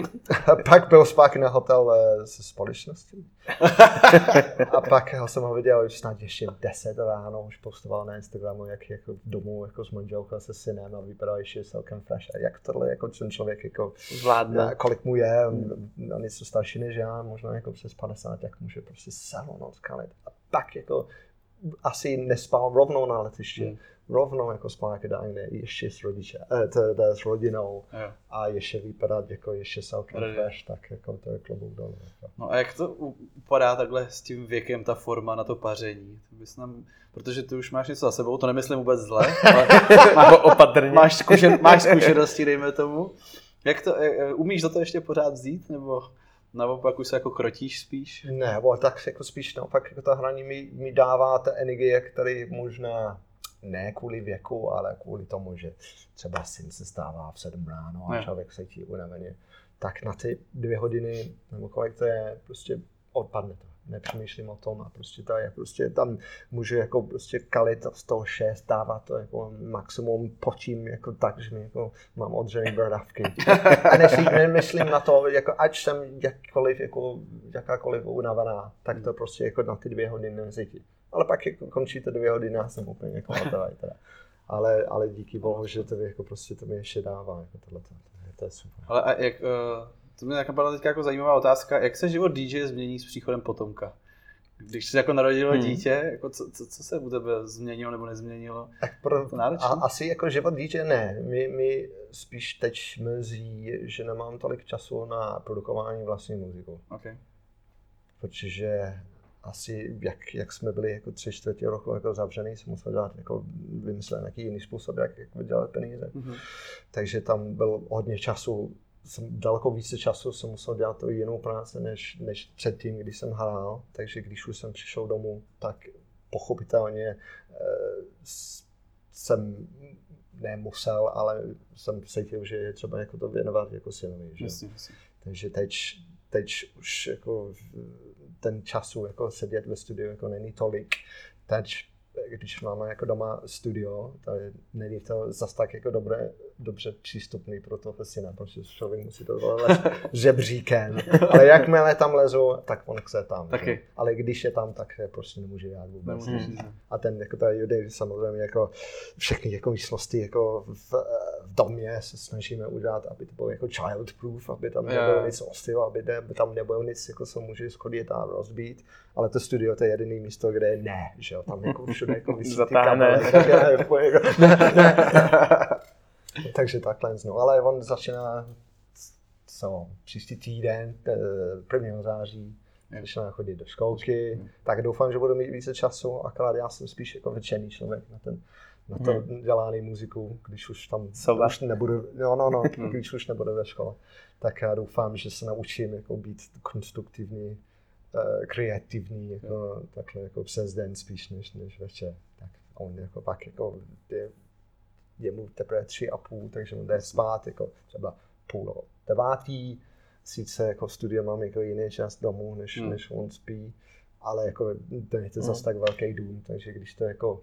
pak byl zpátky na hotel eh, se společností. a pak jsem ho viděl už snad ještě 10 ráno, už postoval na Instagramu, jak jako domů jako s manželkou se synem a vypadal ještě celkem fresh. A jak tohle jako ten člověk jako zvládne, kolik mu je, on, on je starší než já, možná jako přes 50, jak může prostě celou noc kalit. A pak jako asi nespal rovnou na letiště. Hmm. Rovnou jako do Anglie, ještě s rodiče, eh, teda s rodinou jo. a ještě vypadat jako ještě celkem fresh, tak jako to je klobouk dolů. Jako. No a jak to upadá takhle s tím věkem, ta forma na to paření? To bys nám, protože ty už máš něco za sebou, to nemyslím vůbec zle, ale má, opatrně. Máš, zkušen, máš zkušenosti, dejme tomu. Jak to, eh, umíš za to ještě pořád vzít, nebo naopak už se jako krotíš spíš? Ne, bo, tak jako spíš naopak jako ta hraní mi, mi dává ta energie, který možná ne kvůli věku, ale kvůli tomu, že třeba syn se stává v 7 ráno a člověk se cítí unaveně, tak na ty dvě hodiny, nebo kolik to je, prostě odpadne to nepřemýšlím o tom a prostě to je prostě tam můžu jako prostě kalit z toho šest, dávat to jako maximum počím jako tak, že mi jako mám odřený bradavky. A nemyslím na to, jako ať jsem jakkoliv, jako jakákoliv unavená, tak to prostě jako na ty dvě hodiny nezítí. Ale pak jako končí to dvě hodiny a jsem úplně jako hotový teda. Ale, ale díky bohu, že to jako prostě to mi ještě dává, jako tohle, to, to je super. Ale a jak, uh to mě napadla teď jako zajímavá otázka, jak se život DJ změní s příchodem potomka? Když se jako narodilo hmm. dítě, jako co, co, co, se u tebe změnilo nebo nezměnilo? Tak pro, to a, asi jako život dítě ne. My, my spíš teď mrzí, že nemám tolik času na produkování vlastní muziku. Okay. Protože asi jak, jak jsme byli jako tři čtvrtě roku jako zavřený, jsem musel dát jako vymyslet nějaký jiný způsob, jak, jak vydělat peníze. Mm-hmm. Takže tam byl hodně času jsem daleko více času jsem musel dělat to jinou práci, než, než předtím, když jsem hrál. Takže když už jsem přišel domů, tak pochopitelně e, jsem nemusel, ale jsem cítil, že je třeba jako to věnovat jako synovi. Že? Jasně, jasně. Takže teď, teď už jako ten času jako sedět ve studiu jako není tolik. Teď když máme jako doma studio, to je, není to zas tak jako dobré, dobře přístupný pro toho syna, protože člověk musí to volat žebříkem. Ale jakmile tam lezu, tak on chce tam. Taky. Ale když je tam, tak je prostě nemůže dělat vůbec. Hmm. A ten jako ta Judy samozřejmě jako všechny jako místnosti jako v, v domě se snažíme udělat, aby to bylo jako childproof, aby tam nebylo nic ostyho, aby, ne, aby tam nebylo nic, jako se může schodit a rozbít. Ale to studio to je jediné místo, kde ne, že jo, tam jako všude jako vysí ty Takže takhle, no, ale on začíná co, příští týden, 1. září, začíná chodit do školky, mm. tak doufám, že budu mít více času, akorát já jsem spíš jako večerný člověk na ten na to hmm. dělaný muziku, když už tam Soba. už nebudu, no, no, no, když už nebudu ve škole, tak já doufám, že se naučím jako být konstruktivní, uh, kreativní, jako, takhle jako přes den spíš než, než večer. Tak on jako pak jako je, je mu teprve tři a půl, takže on jde spát jako třeba půl devátý, sice jako studio mám jako jiný čas domů, než, hmm. než on spí, ale jako to je to hmm. zase tak velký dům, takže když to jako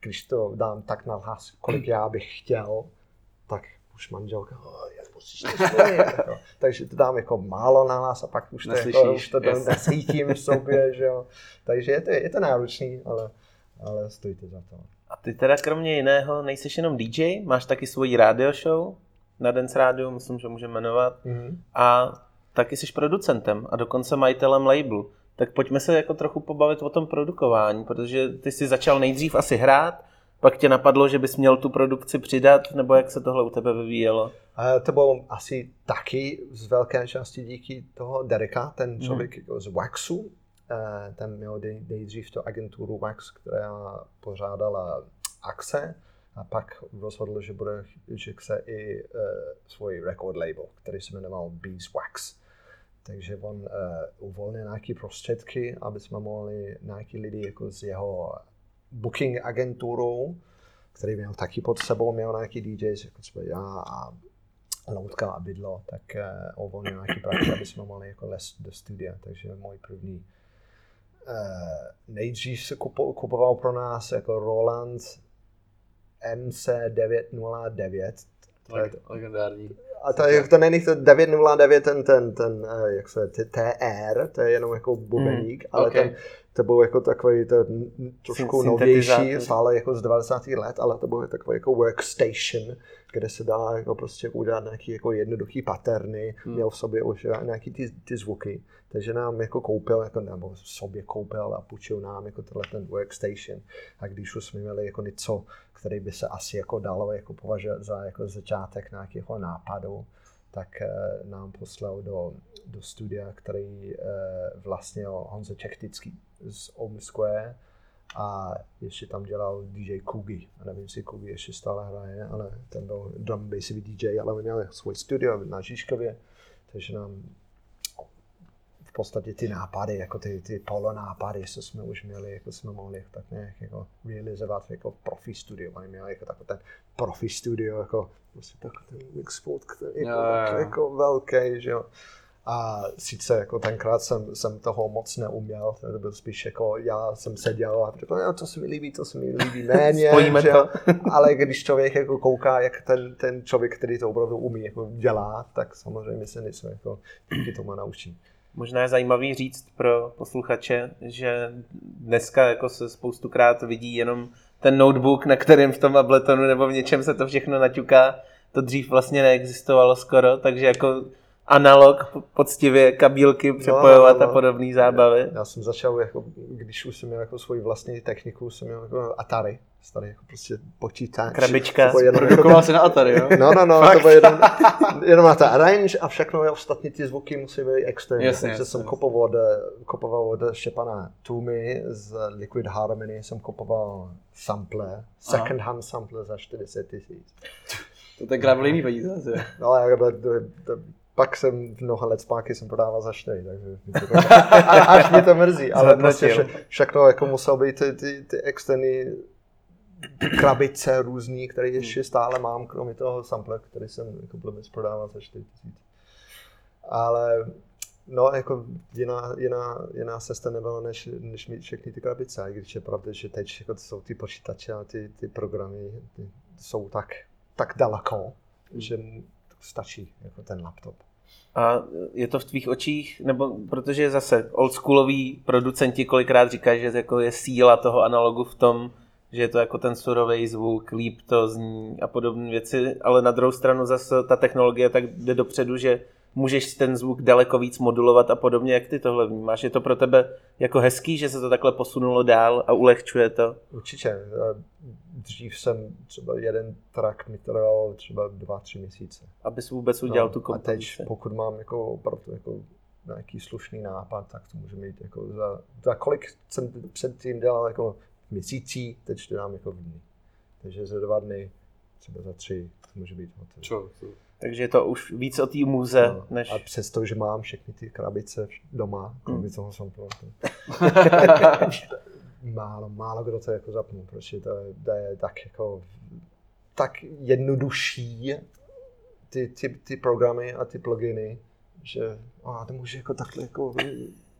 když to dám tak na hlas, kolik já bych chtěl, tak už manželka, musíš to jako. Takže to dám jako málo na hlas a pak už to, jako, už to yes. nesítím v sobě, že jo. Takže je to, je to náročný, ale, ale stojí to za to. A ty teda kromě jiného nejsi jenom DJ, máš taky svoji radio show na Dance Radio, myslím, že můžeme jmenovat. Mm-hmm. A taky jsi producentem a dokonce majitelem labelu. Tak pojďme se jako trochu pobavit o tom produkování, protože ty jsi začal nejdřív asi hrát, pak tě napadlo, že bys měl tu produkci přidat, nebo jak se tohle u tebe vyvíjelo? To bylo asi taky z velké části díky toho Dereka, ten člověk mm. z Waxu. Uh, ten měl nejdřív tu agenturu Wax, která pořádala akce a pak rozhodl, že bude, že chce i uh, svůj record label, který se jmenoval Beeswax. Takže on uh, uvolnil nějaké prostředky, aby jsme mohli nějaký lidi jako z jeho booking agenturou, který měl taky pod sebou, měl nějaký DJs, jako třeba já a Loutka a Bydlo, tak uh, uvolnil nějaký prachy, aby jsme mohli jako les do studia. Takže můj první nejdřív se kupoval pro nás jako Roland MC909. To je legendární. A to, je, to není to 909, ten, ten, ten, eh, jak se TR, to je jenom jako bubeník, mm, ale okay. ten, to byl jako takový to trošku novější, stále jako z 90. let, ale to byl takový jako workstation, kde se dá jako prostě udělat nějaký jako jednoduchý paterny, hmm. měl v sobě už nějaký ty, ty zvuky. Takže nám jako koupil, jako, nebo sobě koupil a půjčil nám jako tenhle ten workstation. A když už jsme měli jako něco, který by se asi jako dalo jako považovat za jako začátek nějakého nápadu, tak eh, nám poslal do, do studia, který vlastnil Honza Čechtický z Ohm Square a ještě tam dělal DJ Kugi. A nevím, jestli Kugi ještě stále hraje, ale ten byl drum bassový DJ, ale měl svůj studio na Žižkově, takže nám podstatě ty nápady, jako ty, ty polo nápady, co jsme už měli, jako jsme mohli tak nějak jako realizovat jako profi studio. Oni měli jako takový ten profi studio, jako prostě takový ten mixpult, který jako, tak, jako velký, že jo. A sice jako tenkrát jsem, jsem toho moc neuměl, to byl spíš jako já jsem seděl a řekl, no, to se mi líbí, to se mi líbí méně, že, to. ale když člověk jako kouká, jak ten, ten člověk, který to opravdu umí, jako dělá, tak samozřejmě se něco jako díky tomu naučí. Možná je zajímavý říct pro posluchače, že dneska jako se spoustukrát vidí jenom ten notebook, na kterém v tom Abletonu nebo v něčem se to všechno naťuká. To dřív vlastně neexistovalo skoro, takže jako analog, poctivě kabílky přepojovat no, no, no. a podobné zábavy. Já, já jsem začal, jako, když už jsem měl jako svoji vlastní techniku, jsem měl jako Atari, starý jako prostě počítač. Krabička. Produkoval se na Atari, jo? No, no, no, Fakt? to bylo jenom, jenom na ta arrange a všechno ostatní ty zvuky musí být externí. Jasně, Takže jasně, jsem kopoval od, kopoval od Štěpana Tumy z Liquid Harmony, jsem kopoval sample, second hand sample za 40 tisíc. To je kravlivý peníze asi. No, jako to, to, to, pak jsem mnoha let zpátky jsem prodával za 4, takže až mě to mrzí, ale prostě vše, všechno jako muselo být ty, ty, ty externí krabice různý, které hmm. ještě stále mám, kromě toho sample, který jsem jako blbec prodával za 4 tisíc. Ale no, jako jiná, jiná, jiná cesta nebyla, než, než mít všechny ty krabice. I když je pravda, že teď jako jsou ty počítače a ty, ty programy ty jsou tak, tak daleko, hmm. že stačí jako ten laptop. A je to v tvých očích, nebo protože zase oldschoolový producenti kolikrát říkají, že jako je síla toho analogu v tom, že je to jako ten surový zvuk, líp to zní a podobné věci, ale na druhou stranu zase ta technologie tak jde dopředu, že můžeš ten zvuk daleko víc modulovat a podobně, jak ty tohle vnímáš. Je to pro tebe jako hezký, že se to takhle posunulo dál a ulehčuje to? Určitě dřív jsem třeba jeden track mi trval třeba dva, tři měsíce. Abys vůbec udělal no, tu kompozici. A teď, pokud mám jako opravdu jako nějaký slušný nápad, tak to může mít jako za, za kolik jsem předtím dělal jako měsící, teď to dám jako v dní. Takže za dva dny, třeba za tři, to může být hotové. Takže je to už víc o té muze, no, než... A přesto, že mám všechny ty krabice doma, kromě hmm. toho jsem to málo, málo kdo to jako zapnul, protože to, to je tak jako tak jednodušší ty, ty, ty programy a ty pluginy, že a to může jako takhle jako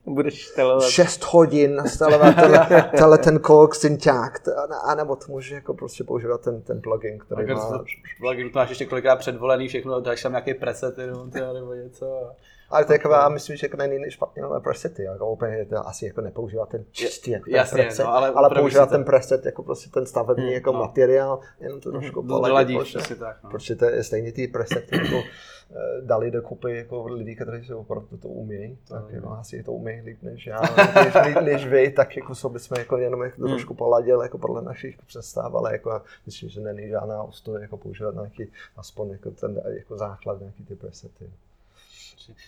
Budeš štelovat. 6 hodin nastalovat tenhle, tenhle ten kód synťák, a nebo to může jako prostě používat ten, ten plugin, který Tak má... to- Plugin to máš ještě kolikrát předvolený, všechno, dáš tam nějaký preset jenom, tyjo, nebo něco. Ale to je já myslím, že jako není špatně ale presety, jako úplně to asi jako nepoužívat ten čistý jako ten jasně, preset, no, ale ale, si to. ten preset jako prostě ten stavební jako no. materiál, jenom to trošku Do- poladit, Doladíš, protože- přesně tak. No. Protože to je stejně ty presety jako eh, dali dokupy jako lidi, kteří se opravdu to umějí, tak To jako asi to umějí líp než já, než, než, vy, tak jako co bychom jako jenom jako to trošku poladil jako podle našich představ, ale jako myslím, že není žádná ostuda jako používat nějaký, aspoň jako ten jako základ, nějaký ty presety.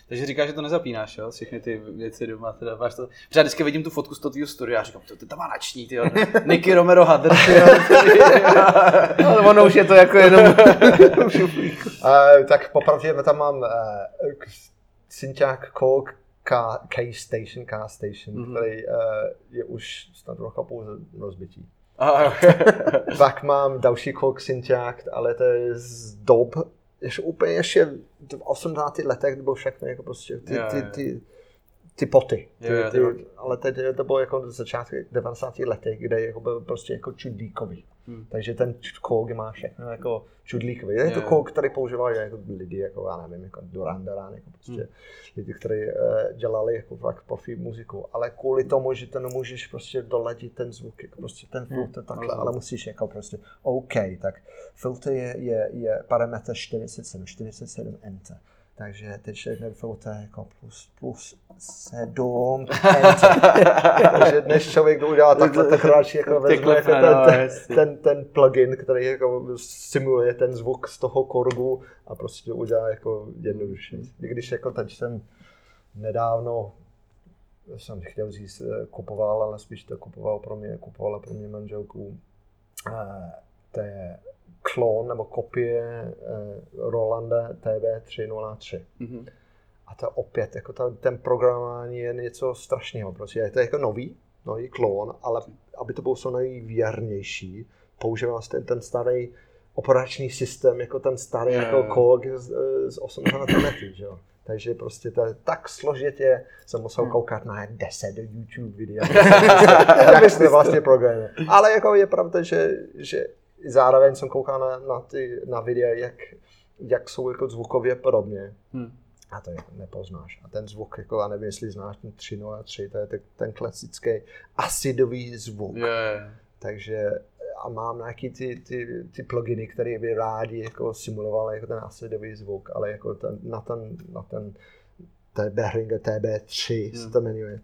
Takže říkáš, že to nezapínáš, jo? Všechny ty věci doma, teda máš to. Protože já vždycky vidím tu fotku z toho tvýho studia a říkám, to, to tam má nační, ty Nicky Romero Hadr, Ale ono už je to jako jenom... Uh, tak popravdě tam mám uh, synťák Korg K, K Station, K Station, Mhm. mm-hmm. který uh, je už snad roka pouze rozbití. A, jo. Pak mám další Korg synťák, ale to je z dob, ještě úplně ještě v 80. letech to bylo všechno jako prostě ty, ty, ty, ty poty. Ty, ty ale teď to bylo jako začátky 90. letech, kde jako byl prostě jako čudlíkový. Hmm. Takže ten kóg má všechno jako čudlíkový. Je to kóg, který používají jako lidi, jako já nevím, jako Duran Duran, jako prostě Hmm. lidi, kteří uh, dělali jako fakt profi muziku. Ale kvůli tomu, že to nemůžeš prostě doladit ten zvuk, jako prostě ten filtr takhle, rozumím. ale musíš jako prostě OK, tak filtr je, je, je parametr 47, 47 enter. Takže teď všechny filtr jako plus, plus 7 enter. Takže než člověk to udělá takhle, tak radši jako vezme jako ten, ten, ten, ten plugin, který jako simuluje ten zvuk z toho korgu a prostě to udělá jako jednoduše. I když jako teď jsem nedávno jsem chtěl říct, eh, kupoval, ale spíš to kupoval pro mě, kupovala pro mě manželku. Eh, To je klon nebo kopie eh, Rolanda TB303. Mhm. A to opět, jako ta, ten programování je něco strašného. Prostě je to jako nový, nový klon, ale aby to bylo co nejvěrnější, používá se ten, ten starý operační systém, jako ten starý Jo, jako kód z, z 80. let, že jo. Takže prostě to je tak složitě, jsem musel Hmm. koukat na 10 YouTube videa, jak se to vlastně programuje. Ale jako je pravda, že, že zároveň jsem koukal na, na, ty, na videa, jak, jak jsou jako zvukově podobně. Hm. A to jako nepoznáš. A ten zvuk, jako, já nevím, jestli znáš ten 303, to je ten, ten klasický acidový zvuk. Jo. Takže a mám nějaký ty, ty, ty pluginy, které by rádi jako simulovaly jako ten acidový zvuk, ale jako ten, na ten, na ten to je Behringer TB3 se Hmm. to jmenuje.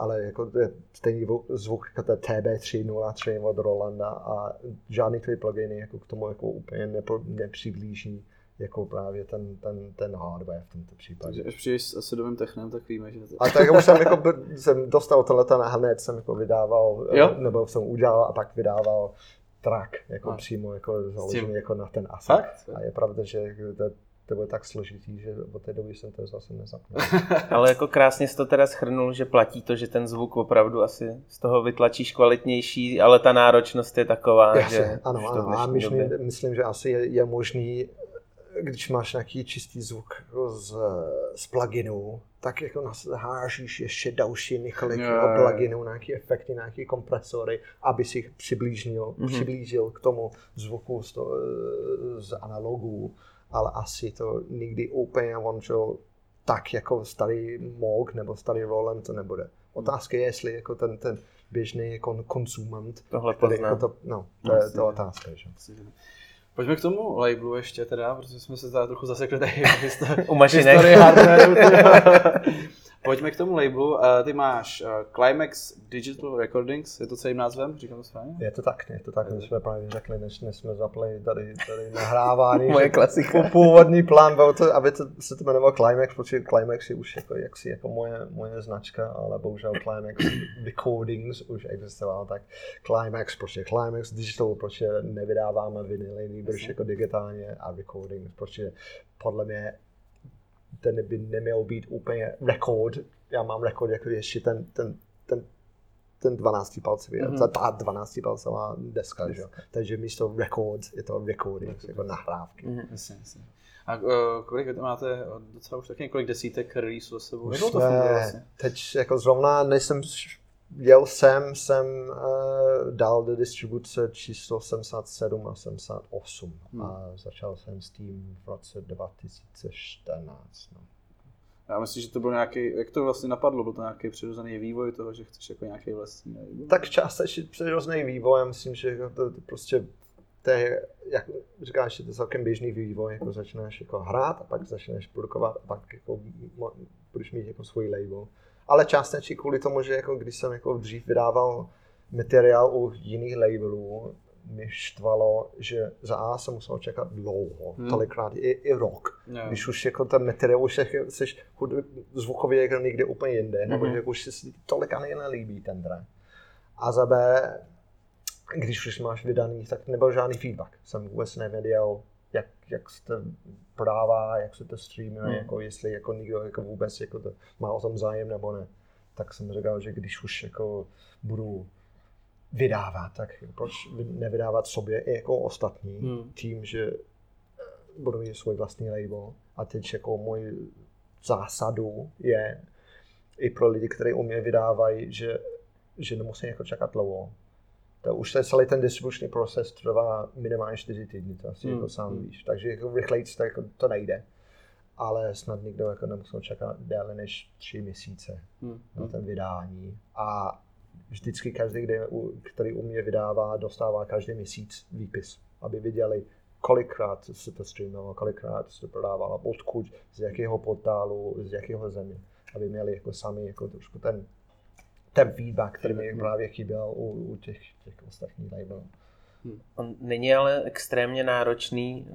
Ale jako to je stejný zvuk- jako ten TB303 od Rolanda a žádný ty pluginy jako k tomu jako úplně nepo, nepřiblíží jako právě ten, ten, ten hardware v tomto případě. Takže až přijdeš s acidovým technem, tak víme, že to... A tak už jsem, jako, jsem dostal tohle a hned jsem jako vydával, Jo? nebo jsem udělal a pak vydával track jako A. přímo jako založený jako na ten. Fakt? A je pravda, že to, bylo tak složitý, že od té doby jsem to zase nezapnul. Ale jako krásně jsi to teda schrnul, že platí to, že ten zvuk opravdu asi z toho vytlačíš kvalitnější, ale ta náročnost je taková, že Jasně, ano, to v ano. A myslím, době- myslím, že asi je, je možný, když máš nějaký čistý zvuk jako z, z pluginu, tak jako hážíš ještě další několik jo. pluginů, nějaké efekty, nějaké kompresory, aby si jich přiblížil, Mhm. přiblížil k tomu zvuku z, to, z analogů, ale asi to nikdy úplně on, že tak jako starý Moog nebo starý Roland to nebude. Otázka je, jestli jako ten, ten běžný kon, konsument, Tohle který pozná. jako to, no, to je to otázka, že? Pojďme k tomu labelu ještě teda, protože jsme se tady trochu zasekli tady historii hardwareu. Pojďme k tomu labelu. Uh, ty máš uh, Climax Digital Recordings, je to celým názvem? Říkám to správně? Je to tak, je to tak, my jsme právě řekli, než, než jsme zapli tady, tady nahrávání. Moje klasika. Původní plán byl to, aby to, se to jmenovalo Climax, protože Climax je už jako, jaksi jako moje, moje značka, ale bohužel Climax Recordings už existoval, tak Climax, prostě Climax Digital, protože nevydáváme vinily, nejbrž Jasně. jako digitálně a Recordings, protože podle mě ten by neměl být úplně rekord. Já mám rekord jako ještě ten, ten, ten ten 12 palcový, Mhm. mm-hmm. ta 12 palcová deska, že? jo. Takže místo record je to recording, jako nahrávky. Mhm. Jasně, jasně. A uh, kolik vy to máte, docela už taky několik desítek releaseů za sebou. Už to funguje vlastně? teď jako zrovna, než jsem š- jel sem, jsem uh, dal do distribuce číslo 77 a 78 Hmm. a začal jsem s tím v roce 2014. No. Já myslím, že to byl nějaký, jak to vlastně napadlo, byl to nějaký přirozený vývoj toho, že chceš jako nějaký vlastní label? Tak částečně přirozený vývoj, já myslím, že jako to, to prostě to je, jak říkáš, je to celkem běžný vývoj, jako začneš jako hrát a pak začneš produkovat a pak jako budeš mít jako svůj label. Ale částečně kvůli tomu, že jako když jsem jako dřív vydával materiál u jiných labelů, mě štvalo, že za A jsem musel čekat dlouho, Hmm. tolikrát i, i rok. Jo. Když už jako ten materiál už jsi zvukově jako někde úplně jinde, nebo Mhm. že jako už se si tolik ani nelíbí ten track. A za B, když už máš vydaný, tak nebyl žádný feedback. Jsem vůbec nevěděl, jak, jak se to prodává, jak se to streamuje, Hmm. jako jestli jako někdo jako vůbec jako to, má o tom zájem nebo ne. Tak jsem říkal, že když už jako budu vydávat, tak proč vy- nevydávat sobě i jako ostatní Hmm. tím, že budu mít svůj vlastní label. A teď jako můj zásadu je i pro lidi, kteří u mě vydávají, že, že nemusí jako čekat dlouho. To už ten, celý ten distribuční proces trvá minimálně 4 týdny, to asi Hmm. jako sám Hmm. víš. Takže jako rychleji to, jako, to nejde. Ale snad nikdo jako nemusel čekat déle než 3 měsíce Hmm. na ten vydání. A vždycky každý, který u mě vydává, dostává každý měsíc výpis, aby viděli, kolikrát se to streamovalo, kolikrát se to prodávalo, odkud, z jakého portálu, z jakého země, aby měli jako sami jako trošku ten, ten feedback, který mi právě chyběl u, u těch, těch ostatních labelů. On není ale extrémně náročný,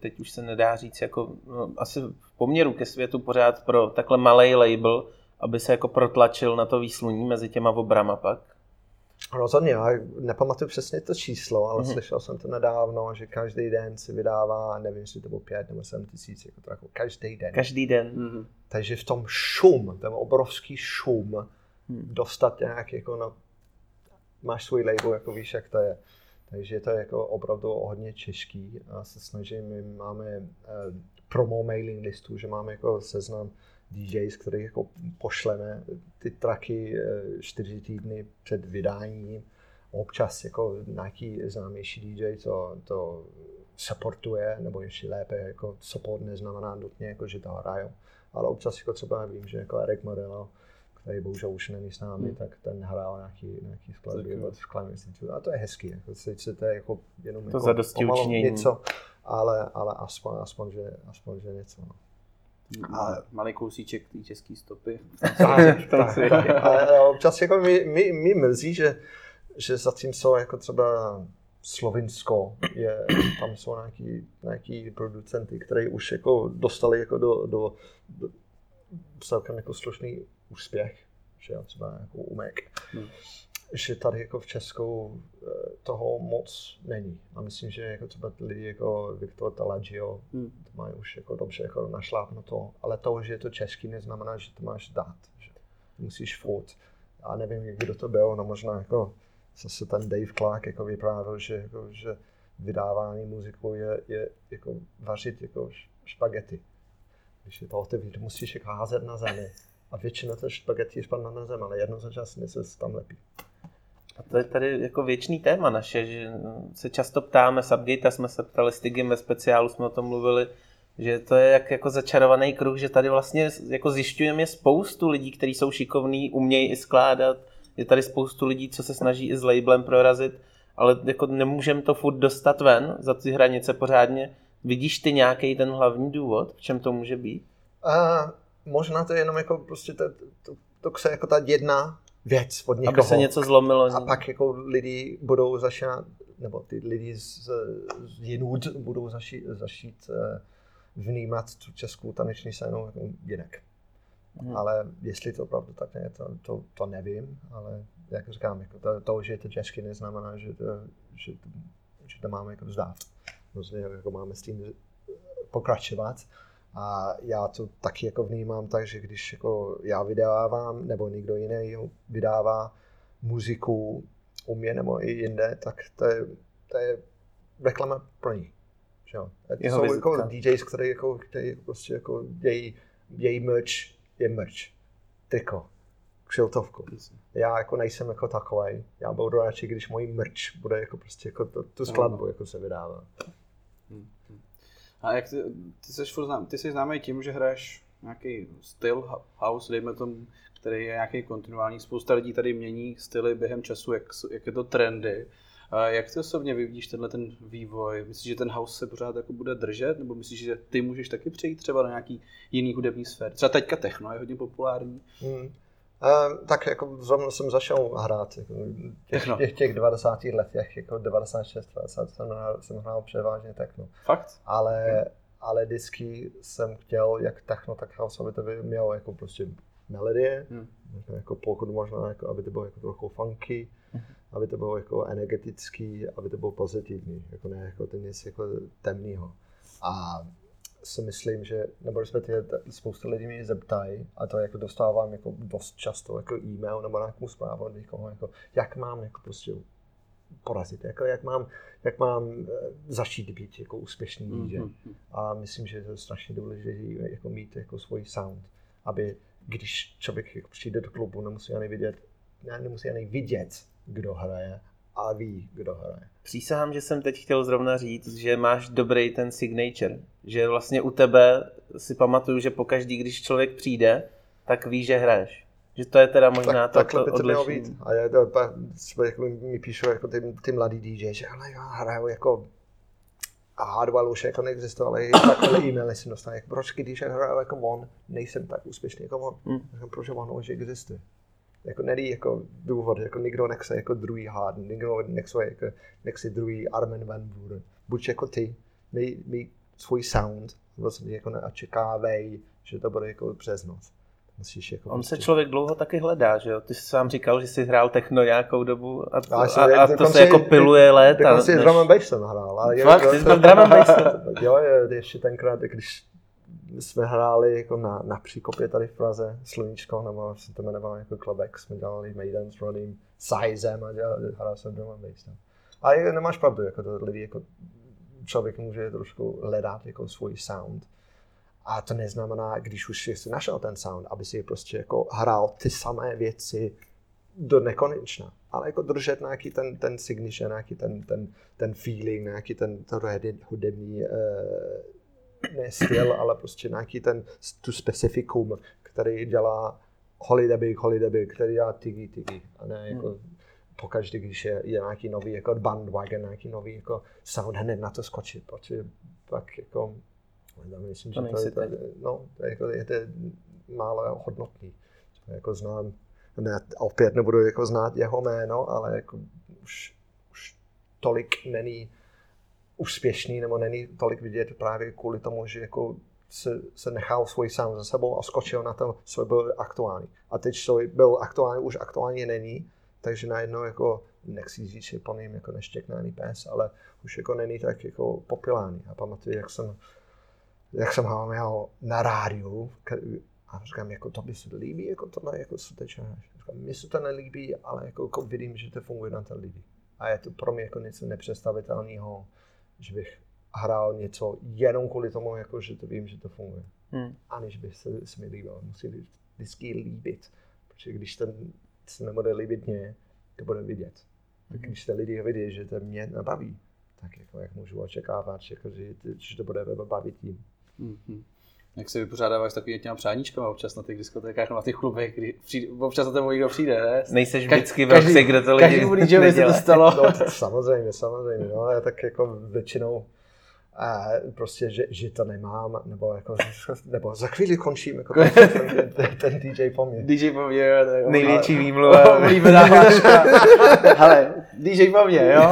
teď už se nedá říct, jako no, asi v poměru ke světu pořád pro takhle malý label, aby se jako protlačil na to výsluní mezi těma obrama pak. Rozhodně, já nepamatuju přesně to číslo, ale Mhm. slyšel jsem to nedávno, že každý den si vydává, nevím, jestli to bylo 5 nebo 7 tisíc, jako to jako každý den. Každý den. Mhm. Takže v tom šum, ten obrovský šum, Hmm. Dostat nějak jako na, máš svůj label, jako víš, jak to je. Takže to je jako opravdu hodně těžký a se snažím, my máme eh, promo mailing listu, že máme jako seznam DJs, který jako pošleme ty tracky eh, čtyři týdny před vydáním. Občas jako nějaký známější DJ to, to supportuje, nebo ještě lépe, jako support neznamená nutně, jako, že to hrajou. Ale občas jako třeba vím, že jako Eric Morello, který bohužel už není s námi, Hmm. tak ten hrál nějaký, nějaký skladby od Climate Institute. A to je hezký, jako, sice to je jako jenom To jako pomalu něco, ale, ale aspoň, aspoň, že, aspoň, že něco. No. Má- Malý kousíček té české stopy. Ale občas jako mi, mi, mi mrzí, že, že zatímco jako třeba Slovinsko, je, tam jsou nějaký, nějaký producenty, kteří už jako dostali jako do, do, do celkem jako slušný úspěch, že jo, třeba jako umek, Hmm. že tady jako v Česku eh, toho moc není. A myslím, že jako třeba lidi jako Viktor Talagio, Hmm. to mají už jako dobře jako našlápnuto, ale to, že je to český, neznamená, že to máš dát. Že musíš furt. A nevím, kdo to byl, no možná jako zase ten Dave Clark jako vyprávěl, že, jako, že vydávání muziku je, je jako vařit jako špagety. Když je to otevřít, musíš jako házet na zemi. A většinou to špagety je spadne na zem, ale jednou za čas se tam lepí. A to je tady jako věčný téma naše, že se často ptáme, Subgate jsme se ptali s Tigem ve speciálu, jsme o tom mluvili, že to je jak jako začarovaný kruh, že tady vlastně jako zjišťujeme spoustu lidí, kteří jsou šikovní, umějí i skládat, je tady spoustu lidí, co se snaží i s labelem prorazit, ale jako nemůžeme to furt dostat ven za ty hranice pořádně. Vidíš ty nějaký ten hlavní důvod, v čem to může být? A možná to je jenom jako prostě to, to, to chce jako ta jedna věc od někoho. Aby se něco zlomilo. A pak jako lidi budou začínat, nebo ty lidi z, z jinut budou zaši, zašít eh, vnímat tu českou taneční scénu jako jinak. Mhm. Ale jestli to opravdu tak je, to, to, to nevím, ale jak říkám, jako to, to, že je to česky, neznamená, že to, že to, že to máme jako vzdát. Prostě jako máme s tím pokračovat. A já to taky jako vnímám tak, že když jako já vydávám, nebo někdo jiný vydává muziku u mě nebo i jinde, tak to je, to je reklama pro ní. Že jo? Jeho Jsou vizitka. jako DJs, který jako, který prostě jako její, její merch je merch. Triko, kšiltovku. Já jako nejsem jako takový. Já budu radši, když můj merch bude jako prostě jako to, tu skladbu jako se vydává. A jak ty, ty jsi znám, ty jsi známý tím, že hraješ nějaký styl house, dejme tomu, který je nějaký kontinuální. Spousta lidí tady mění styly během času, jak, jak je to trendy. Jak ty osobně vyvidíš tenhle ten vývoj? Myslíš, že ten house se pořád jako bude držet? Nebo myslíš, že ty můžeš taky přejít třeba do nějaký jiný hudební sféry? Třeba teďka techno je hodně populární. Hmm. Tak jako zrovna jsem začal hrát jako těch, těch, těch 90. letech, jako 96, 20 jsem hrál, jsem hrál převážně techno. Fakt? Ale, ale disky jsem chtěl, jak techno, tak house, aby to by mělo jako prostě melodie, Hmm. jako, jako pokud možná, jako, aby to bylo jako trochu funky, aby to bylo jako energetický, aby to bylo pozitivní, jako ne jako ten nic jako temného. A si myslím, že, nebo respektive spousta lidí mě zeptají, a to jako dostávám jako dost často jako e-mail nebo nějakou zprávu od někoho, jako jak mám jako prostě porazit, jako jak mám, jak mám eh, začít být jako úspěšný DJ. Mhm. A myslím, že je to strašně důležité jako mít jako svůj sound, aby když člověk jako přijde do klubu, nemusí ani vidět, ne, nemusí ani vidět, kdo hraje, a ví, kdo hraje. Přísahám, že jsem teď chtěl zrovna říct, že máš dobrý ten signature. Že vlastně u tebe si pamatuju, že pokaždý, když člověk přijde, tak ví, že hraješ. Že to je teda možná tak, to, takhle to by to mělo být. A já, to, pa- třeba jako mi píšou jako ty, ty mladý DJ, že ale já hraju jako a hardware už jako neexistuje, ale i takhle e-maily jsem dostal, jako, proč když hraju jako on, nejsem tak úspěšný jako on. Hmm. Proč on už existuje. Jako není jako důvod, jako nikdo nechce jako druhý Harden, nikdo nechce jako, nechce druhý Armin Van Buren. Buď jako ty, mý, mý svůj sound, vlastně jako neočekávej, že to bude jako přes noc. Musíš jako On se prostě- člověk dlouho taky hledá, že jo? Ty jsi sám říkal, že jsi hrál techno nějakou dobu a to, a, jsem- a to se jako piluje léta. Dokonce než- drum and bass jsem hrál. Fakt? Ty jsi byl drum and bass? jo, je, ještě tenkrát, když jsme hráli jako na, na příkopě tady v Praze, Sluníčko, nebo se to jmenovalo jako Klubek, jsme dělali Maiden s Rodným Sizem a dělali, hrál jsem drum and bass. tam. A je, nemáš pravdu, jako to lidi, jako člověk může trošku hledat jako svůj sound. A to neznamená, když už jsi našel ten sound, aby si prostě jako hrál ty samé věci do nekonečna. Ale jako držet nějaký ten, ten signature, nějaký ten, ten, ten feeling, nějaký ten, hudební- hudební uh, ne styl, ale prostě nějaký ten, tu specifikum, který dělá Holiday Big, Holiday Big, který dělá Tigi Tigi. A ne jako Hmm. pokaždé, když je, je nějaký nový jako bandwagon, nějaký nový jako sound, hned na to skočit, protože pak jako já myslím, To že to, to, no, to je, jako, je to málo hodnotný. Jako znám, ne, opět nebudu jako znát jeho jméno, ale jako už, už tolik není úspěšný nebo není tolik vidět právě kvůli tomu, že jako se, se nechal svůj sám za sebou a skočil na to, co byl aktuální. A teď, co byl aktuální, už aktuálně není, takže najednou jako, nechci říct, že po něm jako neštěknaný pes, ale už jako není tak jako populární. A pamatuju, jak jsem, jak jsem ho měl na rádiu a říkám, jako to by se líbí, jako tohle jako skutečně. Říkám, mně se to nelíbí, ale jako, jako vidím, že to funguje na to lidi. A je to pro mě jako něco nepředstavitelného, že bych hrál něco jenom kvůli tomu, jako, že to vím, že to funguje. Hmm. Aniž by se, se mi líbilo. Musí vždycky líbit. Protože když ten se nebude líbit mě, to bude vidět. Tak když se lidi vidí, že to mě nebaví, tak jako jak můžu očekávat, jako, že, že to bude bavit jim. Mhm. Jak se vypořádáváš s takovými těma přáníčkama občas na těch diskotékách na těch klubech, kdy přijde, občas na tebe někdo přijde, ne? Nejseš Ka- vždycky v každý- roce, kde to lidi Každému DJovi se to stalo. No, samozřejmě, samozřejmě, no, ale tak jako většinou a prostě, že, že to nemám, nebo jako, nebo za chvíli končím, jako ten, ten, ten, ten DJ po mně. DJ po mně, jo, Největší výmluva. Oblíbená hláška. Hele, DJ po mně, jo?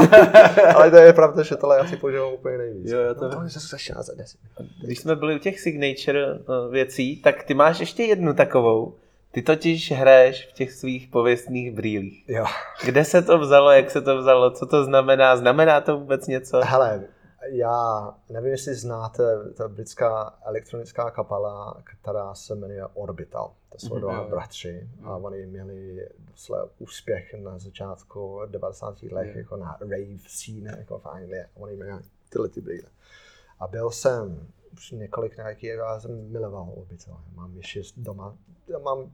Ale to je pravda, že tohle já si používám úplně nejvíc. Jo, to- no, to je zase začíná za 10. Když jsme byli u těch signature eh, věcí, tak ty máš ještě jednu takovou. Ty totiž hraješ v těch svých pověstných brýlích. Jo. Kde se to vzalo, jak se to vzalo, co to znamená, znamená to vůbec něco? Hele, já nevím, jestli znáte, je britská elektronická kapela, která se jmenuje Orbital. To jsou Mhm. dva bratři a oni měli doslova úspěch na začátku 90. let Jo. jako na rave scene jako v Anglii. Oni měli tyhle ty brýle. A byl jsem už několik nějakých, já jsem miloval Orbital. Mám ještě doma, já mám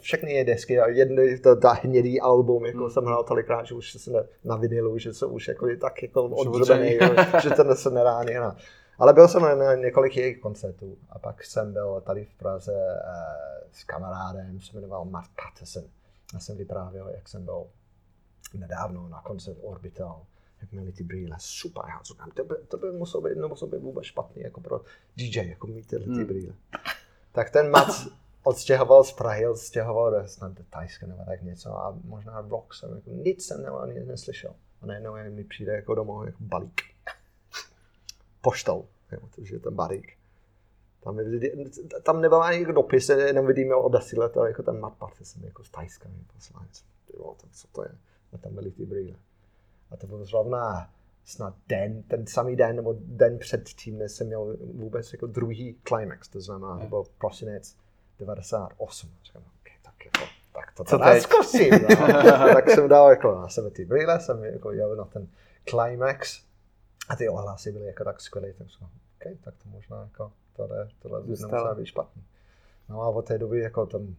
všechny je desky a jedny, to, ta hnědý album, jako mm. jsem hrál tolikrát, že už se na vinilu, že jsem už jako tak jako odřebený, že to se nedá ani na. Ale byl jsem na několik jejich koncertů a pak jsem byl tady v Praze uh, s kamarádem, se jmenoval Matt Patterson. Já jsem vyprávěl, jak jsem byl nedávno na koncert Orbital, jak měli ty brýle, super, já říkám, to by, to by muselo být, muselo být vůbec špatný, jako pro DJ, jako mít tyhle ty hmm. brýle. Tak ten Matt odstěhoval z Prahy, odstěhoval do snad do Tajska nebo tak něco a možná rock jsem, jako nic jsem nebo nic neslyšel. A najednou mi přijde jako domů jako balík. Poštou, jo, takže ten balík. Tam, tam nebyl ani jako dopis, jenom vidíme odesíle to, jako ten nadpad, jsem jako z Tajska mi poslal co to je? A tam byly ty brýle. A to bylo zrovna snad den, ten samý den nebo den před tím, než jsem měl vůbec jako druhý climax, to znamená, to byl prosinec 98. Říkám, okay, tak, jako, tak to teda zkusím. No. tak jsem dal jako na sebe ty brýle, jsem jako jel na ten climax a ty ohlasy byly jako tak skvělé, tak jsem OK, tak to možná jako tohle, tohle nemuselo být špatný. No a od té doby jako tam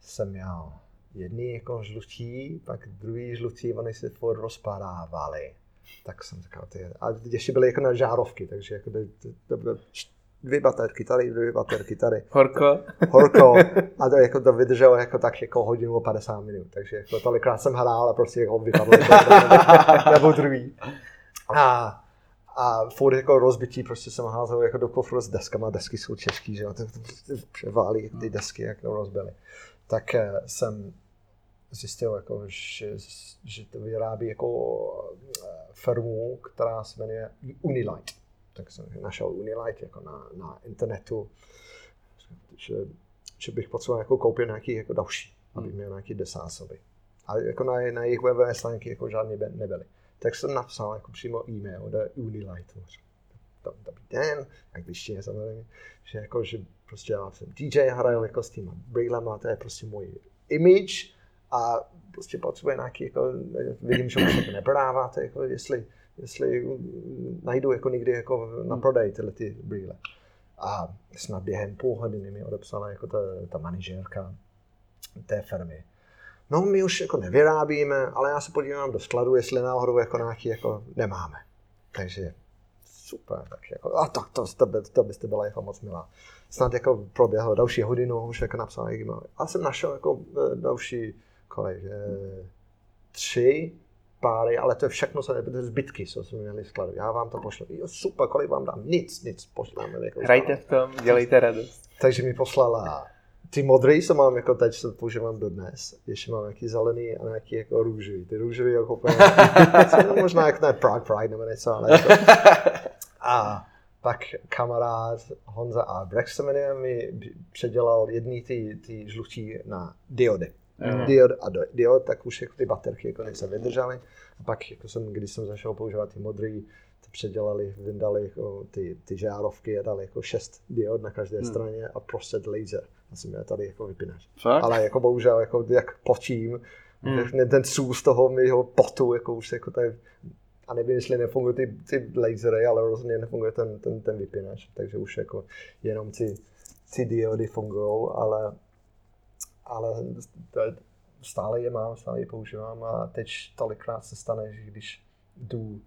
jsem měl jedný jako žlutí, pak druhý žlutí, oni se furt rozpadávali. Tak jsem říkal, ty, a ještě byly jako na žárovky, takže jako to, to, to dvě baterky tady, dvě baterky tady. Horko. Horko. A to, jako to vydrželo jako tak jako hodinu a 50 minut. Takže jako tolikrát jsem hrál a prostě jako vypadlo nebo druhý. A, a furt jako rozbití prostě jsem házel jako do kofru s deskama, desky jsou těžký, že jo, převálí ty desky, jak to rozbily. Tak eh, jsem zjistil, jako, že, že to vyrábí jako eh, firmu, která se jmenuje Unilight tak jsem našel Unilight jako na, na internetu, že, že bych potřeboval jako koupit nějaký jako další, aby hmm. měl nějaký desásoby. Ale jako na, na jejich webové stránky jako žádný nebyly. Tak jsem napsal jako přímo e-mail do Unilightu. Dobrý den, jak je samozřejmě, že jako, že prostě já jsem DJ, hraju jako s těma brýlema, to je prostě můj image a prostě potřebuje nějaký, jako, vidím, že už to neprodáváte, jako jestli, jestli najdu jako někdy jako na hmm. prodej tyhle ty brýle. A snad během půl hodiny mi odepsala jako ta, ta manažérka té firmy. No, my už jako nevyrábíme, ale já se podívám do skladu, jestli náhodou jako nějaký jako nemáme. Takže super, tak jako, a tak to, to, by, to byste byla jako moc milá. Snad jako proběhlo další hodinu, už jako napsal e-mail. A jsem našel jako e, další kolik, tři páry, ale to je všechno, co je zbytky, co jsme měli skladu. Já vám to pošlu. Jo, super, kolik vám dám? Nic, nic, pošleme. Jako Hrajte v tom, dělejte radost. Takže mi poslala ty modrý, co mám jako teď, co používám dodnes. Ještě mám nějaký zelený a nějaký jako růžový. Ty růžový jako úplně, možná jako ne Prague Pride nebo něco, ale to. A pak kamarád Honza a Brex se jmenuje, mi předělal jedný ty, ty žlutí na diody mm. diod a diod, tak už jako ty baterky jako se vydržaly. A pak, jako jsem, když jsem začal používat ty modrý, to předělali, vyndali jako ty, ty žárovky a dali jako šest diod na každé mm. straně a prostě laser. Já jsem měl tady jako vypínač. Ale jako bohužel, jako jak počím, mm. ten sůz toho mého potu, jako už jako tady, a nevím, jestli nefungují ty, ty lasery, ale rozhodně nefunguje ten, ten, ten vypínač, takže už jako jenom ty, ty diody fungují, ale ale stále je mám, stále je používám a teď tolikrát se stane, že když jdu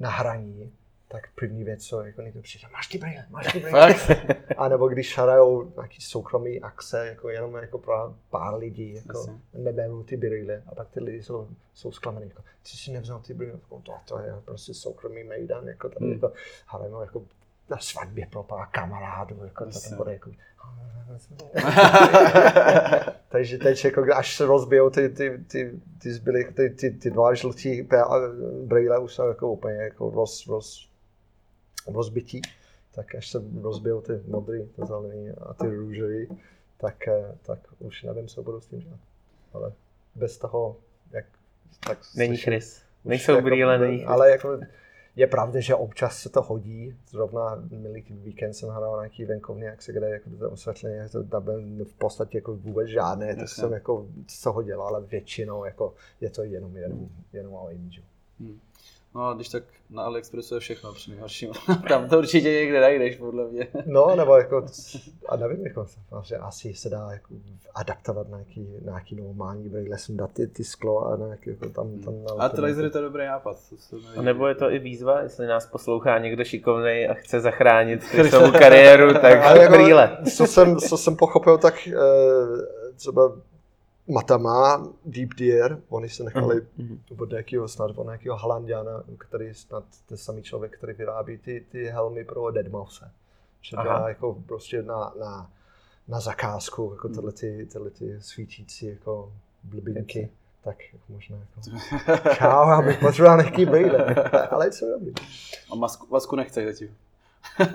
na hraní, tak první věc, co jako někdo přijde, máš ty brýle, máš ty brýle. a nebo když hrajou nějaký soukromý akce, jako jenom jako pro pár lidí, jako neberou ty brýle a pak ty lidi jsou, jsou zklamaný, jako, ty si nevzal ty brýle, jako, to, to je prostě soukromý mejdan, jako tady, hmm. jako, hrajeme jako na svatbě pro pár kamarádů, jako to bude jako, Takže teď, jako, až se rozbijou ty, ty, ty, ty, zbyly, ty, ty, ty dva žlutí brýle, už jsou jako úplně jako roz, roz, rozbití, tak až se rozbijou ty modrý, ty zelený a ty růžový, tak, eh, tak už nevím, co budu s tím dělat. Ale bez toho, jak tak Není Chris. Nejsou jako, brýle, není Ale jako, je pravda, že občas se to hodí. Zrovna milý víkend jsem hrál nějaký venkovní akce, kde jako to osvětlení to tam v podstatě jako vůbec žádné, to jsem jako co hodil, ale většinou jako je to jenom jenom, jenom o imidžu. Hmm. No a když tak na AliExpressu je všechno přinejmenším. Tam to určitě někde najdeš, podle mě. No, nebo jako, a nevím, jako, že asi se dá jako adaptovat na nějaký, na nějaký normální brýle, jsem dát ty, ty sklo a na nějaký, jako tam, tam A ty lasery to je dobrý nápad. To se A nebo je to i výzva, jestli nás poslouchá někdo šikovný a chce zachránit svou kariéru, tak jako, brýle. co, jsem, co jsem pochopil, tak eh, třeba Mata má Deep Deer, oni se nechali Mhm. od nějakého snad od nějakého Holandiana, který snad ten samý člověk, který vyrábí ty, ty helmy pro Deadmau5. Že dělá jako prostě na, na, na zakázku, jako tyhle, ty, tyhle ty svítící jako blbinky. Tak jako možná jako... Čau, já bych potřeboval nějaký brýle. Ale co dobrý. A masku, masku nechceš zatím.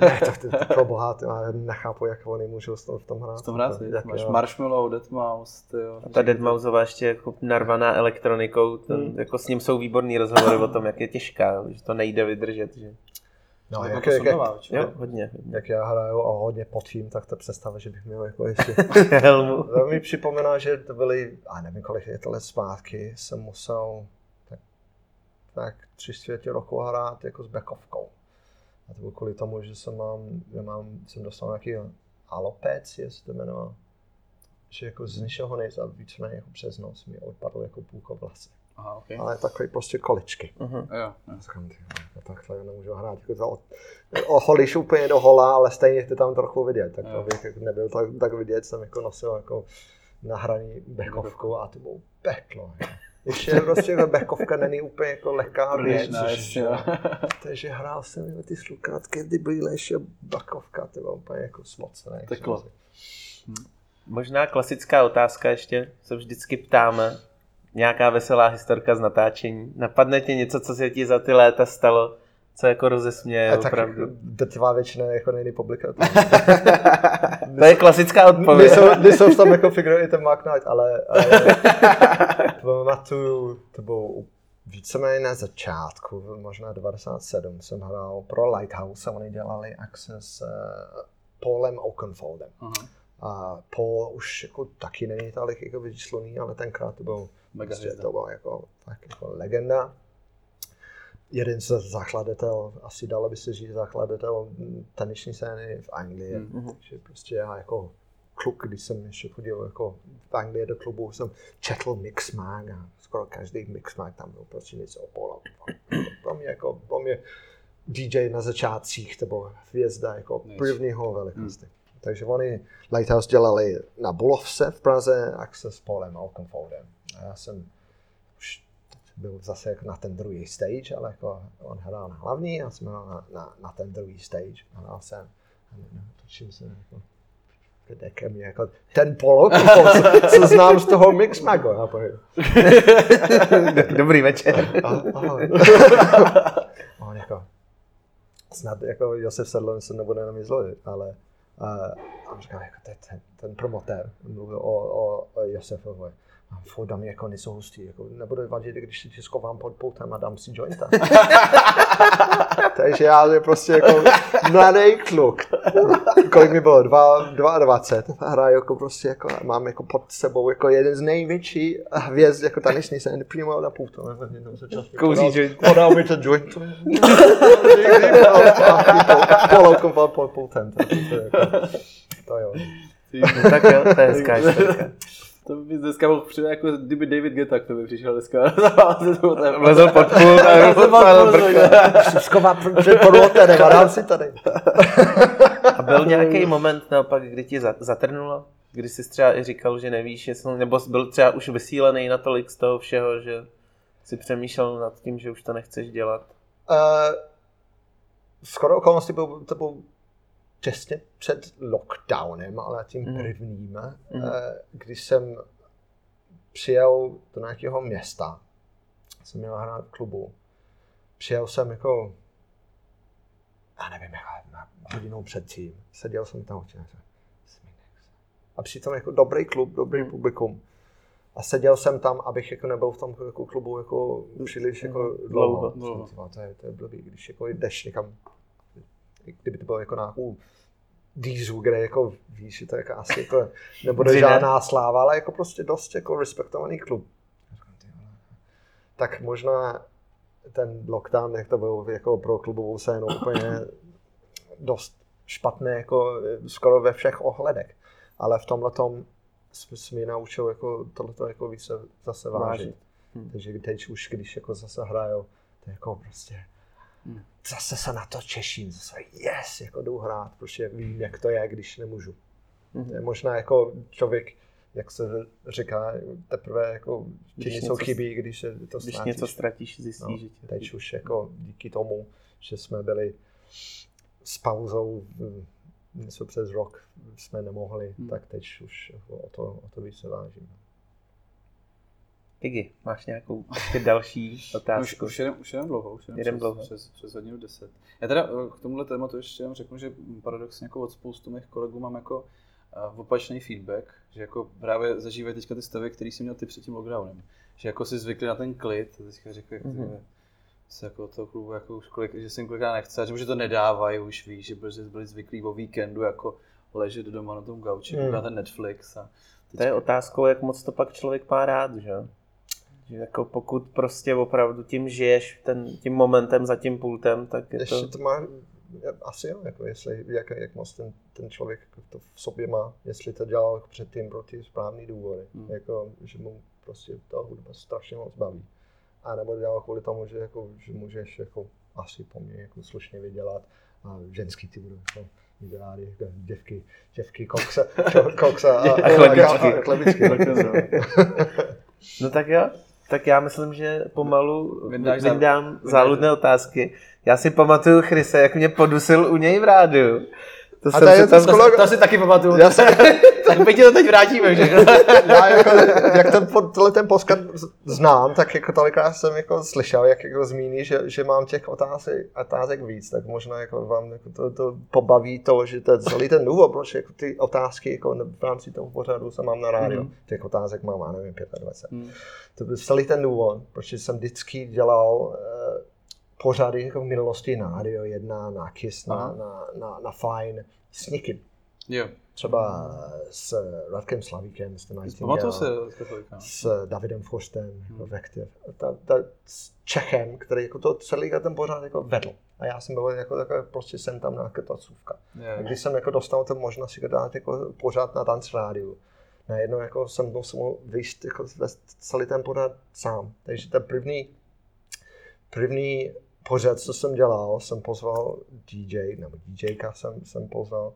Ne, to, to, to pro boha, to já nechápu, jak oni můžou v tom, v tom hrát. V tom hrát, Jak, máš jo. Marshmallow, Deadmau5, ty jo. A ta Deadmausová ještě jako narvaná elektronikou, ten, Hmm. jako s ním jsou výborný rozhovory o tom, jak je těžká, že to nejde vydržet. Že... No, jak, to jak, jak? Jo, hodně. jak já hraju a hodně potím, tak to představa, že bych měl jako ještě... Helmu. To mi připomíná, že to byly, a nevím kolik je to let zpátky, jsem musel tak, tak tři čtvrtě roku hrát jako s backovkou. A to bylo kvůli tomu, že jsem mám, že mám, jsem dostal nějaký alopec, jestli to jmenuje, že jako z ničeho nic a víceméně jako přes noc mi odpadl jako půlka vlasy. Aha, ok. Ale takové prostě količky. Mhm. Jo, jo. Já říkám, ty, vole, jako takhle nemůžu hrát. Jako to oholíš úplně do hola, ale stejně to tam trochu vidět. Tak to Jo. bych jako nebyl tak, tak vidět, jsem jako nosil jako na hraní bechovku a to bylo peklo. jo. Ještě prostě ta bechovka není úplně jako lehká věc. Jo. Takže hrál jsem ty slukátky, kdy byly ještě bakovka, to bylo úplně jako smocné. Teklo. Možná klasická otázka ještě, se vždycky ptáme. Nějaká veselá historka z natáčení. Napadne ti něco, co se ti za ty léta stalo, co jako rozesměje tak opravdu? drtivá většina jako není publikace. To je klasická odpověď. Nejsou, nejsou tam jako figury i ten Mark Knight, ale, ale pamatuju, to bylo víceméně na začátku, možná 97, jsem hrál pro Lighthouse a oni dělali akce s uh, Paulem Oakenfoldem. Aha. A Paul už jako taky není tolik jako vyčíslený, ale tenkrát to byl Mega prostě, to byl jako, tak jako legenda. Jeden z zakladatel, asi dalo by se říct zakladatel mm, tenisní scény v Anglii. Mhm. Takže prostě já jako kluk, když jsem ještě chodil jako v Anglii do klubu, jsem četl Mixmag a skoro každý Mixmag tam byl prostě něco o polo. Pro mě jako, pro mě DJ na začátcích, to byl hvězda jako Nice. prvního velikosti. Takže oni Lighthouse dělali na Bulovce v Praze akce s Paulem Oakenfoldem. A já jsem byl zase jako na ten druhý stage, ale jako on hrál na hlavní, já jsem hrál na, na, na ten druhý stage. Hrál jsem, a točím se jako dekem jako ten polo, co, co znám z toho Mixmagu. Já. Dobrý večer. A, ahoj. A on jako, snad jako Josef Sedlon se nebude na mě zlobit, ale uh, on říkal, jako ten, ten, ten promotér mluvil o, o, o Josefovi. A furt dám jako nejsou hustý, jako nebude vadit, když si tě schovám pod poutem a dám si jointa. Takže já je prostě jako mladý kluk. Kolik mi bylo? Dva, 22. A hraju jako prostě jako, mám jako pod sebou jako jeden z největší hvězd jako taneční scény přímo na poutu. Kouzí joint. Podal mi ten joint. Polovkou pod pod poutem. To, to, je jako, to jo. No, tak jo, to je hezká historka. To by dneska mohl přijít, jako kdyby David Geta, to by přišel dneska. Vlezl pod pult a rozpálil brko. Skova před podloterem a dám si tady. A byl nějaký moment naopak, kdy ti za- zatrnulo? Kdy jsi třeba i říkal, že nevíš, jestli, nebo jsi byl třeba už vysílený natolik z toho všeho, že si přemýšlel nad tím, že už to nechceš dělat? Uh, skoro okolnosti byl, to byl těsně před lockdownem, ale tím Mhm. prvním, uh, když jsem přijel do nějakého města, jsem měl hrát v klubu, přijel jsem jako, já nevím, jako na hodinou předtím, seděl jsem tam a a přitom jako dobrý klub, dobrý Mhm. publikum. A seděl jsem tam, abych jako nebyl v tom jako klubu jako příliš jako dlouho. Dlouho. Jsem si říkal, To je, to je blbý, když jako jdeš někam, kdyby to bylo jako nějakou dízu, kde jako víš, že to jako asi jako nebude Dřina. žádná sláva, ale jako prostě dost jako respektovaný klub. Tak možná ten lockdown, jak to bylo jako pro klubovou scénu, úplně dost špatné jako skoro ve všech ohledech. Ale v tomhle tom jsme mě naučil jako tohleto jako více zase vážit. Hmm. Takže teď už, když jako zase hrajou, to je jako prostě. Zase se na to těším, zase yes, jako jdu hrát, protože vím, jak to je, když nemůžu. Hmm. To je možná jako člověk, jak se říká, teprve jako když něco, chybí, když se to Když něco ztratíš, zjistíš, no, že tě Teď už jako díky tomu, že jsme byli s pauzou něco přes rok jsme nemohli, hmm. tak teď už jako o to, o to víc se vážím. Piggy, máš nějakou ještě další otázku? Už, už, jedem, už jedem dlouho, už jedem, jedem přes, dlouho. Přes, přes hodinu deset. Já teda eh, k tomuhle tématu ještě jenom řeknu, že paradoxně jako od spoustu mých kolegů mám jako uh, opačný feedback, že jako právě zažívají teďka ty stavy, který jsi měl ty před tím lockdownem. Že jako si zvykli na ten klid, teďka řekl, jak mm-hmm. se jako toho klubu jako už kolik, že jim kolikrát nechce, že to nedávají už víš, že byli, byli zvyklí o víkendu jako ležet doma na tom gauči, mm. na ten Netflix a teďka... To je otázkou, jak moc to pak člověk má rád, že? Že jako pokud prostě opravdu tím žiješ, ten, tím momentem za tím pultem, tak je Ještě to... to má, asi jo, jako jestli, jak, jak moc ten, ten člověk to v sobě má, jestli to dělal předtím pro ty správné důvody, hmm. jako, že mu prostě ta hudba strašně moc baví. A nebo dělal kvůli tomu, že, jako, že můžeš jako, asi po mně jako slušně vydělat a ženský ty budou jako, ideály, jako děvky, děvky, koksa, koksa a, a, a chlebičky. A, a chlebičky. no tak jo, tak já myslím, že pomalu Vyndáš vyndám záludné otázky. Já si pamatuju Chryse, jak mě podusil u něj v rádiu. To, a to, je tam, to, to, si taky pamatuju. Já se... tak my ti to teď vrátíme, že? já jako, jak ten, tohle ten poskat znám, tak jako tolikrát jsem jako slyšel, jak jako zmíní, že, že mám těch otázek, otázek víc, tak možná jako vám jako to, to, pobaví to, že to celý ten důvod, proč jako ty otázky jako v rámci toho pořadu se mám na rádiu. Mm. Těch otázek mám, já nevím, 25. Mm. To byl celý ten důvod, proč jsem vždycky dělal uh, pořady jako v minulosti na Radio 1, na Kiss, na, na, na, na Fine, s někým. Jo. Třeba s Radkem Slavíkem, s Nightingale, se s Davidem Forstem, hmm. jako ta, ta, s Čechem, který jako to celý ten pořád jako vedl. A já jsem byl jako takový, prostě jsem tam nějaká tacůvka. Yeah. A když jsem jako dostal tu možnost si dát jako pořád na dance rádiu, najednou jako jsem musel vyjít jako celý ten pořád sám. Takže ten první, první pořad, co jsem dělal, jsem pozval DJ, nebo DJka jsem, jsem pozval,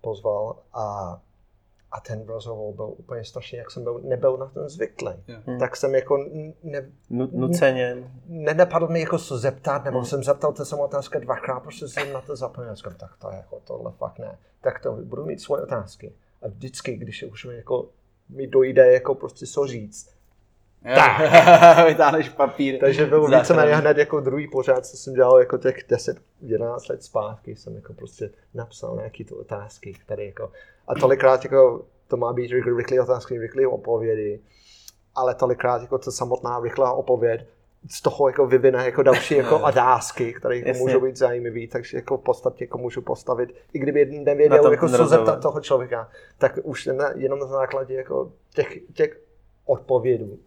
pozval a, a ten rozhovor byl úplně strašný, jak jsem byl, nebyl na ten zvyklý. Yeah. Hmm. Tak jsem jako ne, nuceně. Ne, nepadl mi jako se zeptat, nebo hmm. jsem zeptal to jsem otázka dvakrát, prostě jsem na to zapomněl, říkám, tak to je jako tohle fakt ne. Tak to budu mít svoje otázky. A vždycky, když už mi jako mi dojde jako prostě co říct, tak. Vytáhneš papír. Takže byl víceméně hned jako druhý pořád, co jsem dělal jako těch 10-11 let zpátky, jsem jako prostě napsal nějaký tu otázky, které jako, a tolikrát jako to má být rychlé otázky, rychlé odpovědi, ale tolikrát jako to samotná rychlá odpověď z toho jako vyvine jako další jako otázky, které jako můžou být zajímavé, takže jako v podstatě jako můžu postavit, i kdyby nevěděl jako co zeptat toho člověka, tak už jenom na základě jako těch, těch odpovědů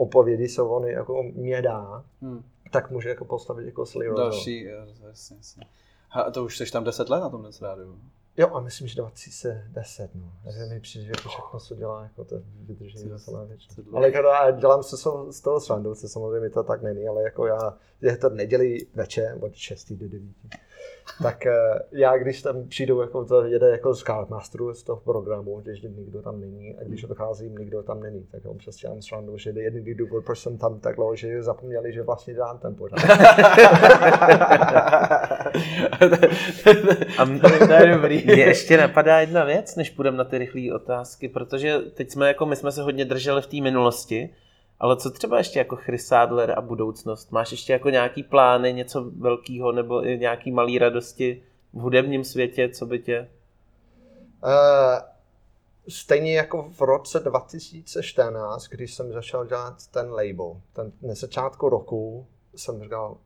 opovědy, co on jako mě dá, hmm. tak může jako postavit jako Sly Další, jasně, jasně. A to už jsi tam 10 let na tom rádiu? Jo, a myslím, že 2010, no. Takže mi přijde, že jako všechno, co dělá, jako to vydrží na celá věčnost. Ale jako, já dělám se z toho srandu, co samozřejmě to tak není, ale jako já, je to nedělí večer od 6 do 9 tak eh, já, když tam přijdu, jako to jede jako z Cardmasteru z toho programu, když nikdo tam není a když odcházím, nikdo tam není, tak on přesně mám srandu, že jediný důvod, proč jsem tam tak dlouho, že zapomněli, že vlastně dělám ten pořád. a to je dobrý. Mě ještě napadá jedna věc, než půjdeme na ty rychlé otázky, protože teď jsme jako, my jsme se hodně drželi v té minulosti, ale co třeba ještě jako Chrysádler a budoucnost? Máš ještě jako nějaký plány, něco velkého nebo nějaký malý radosti v hudebním světě, co by tě... Uh, stejně jako v roce 2014, když jsem začal dělat ten label, ten, na začátku roku jsem říkal,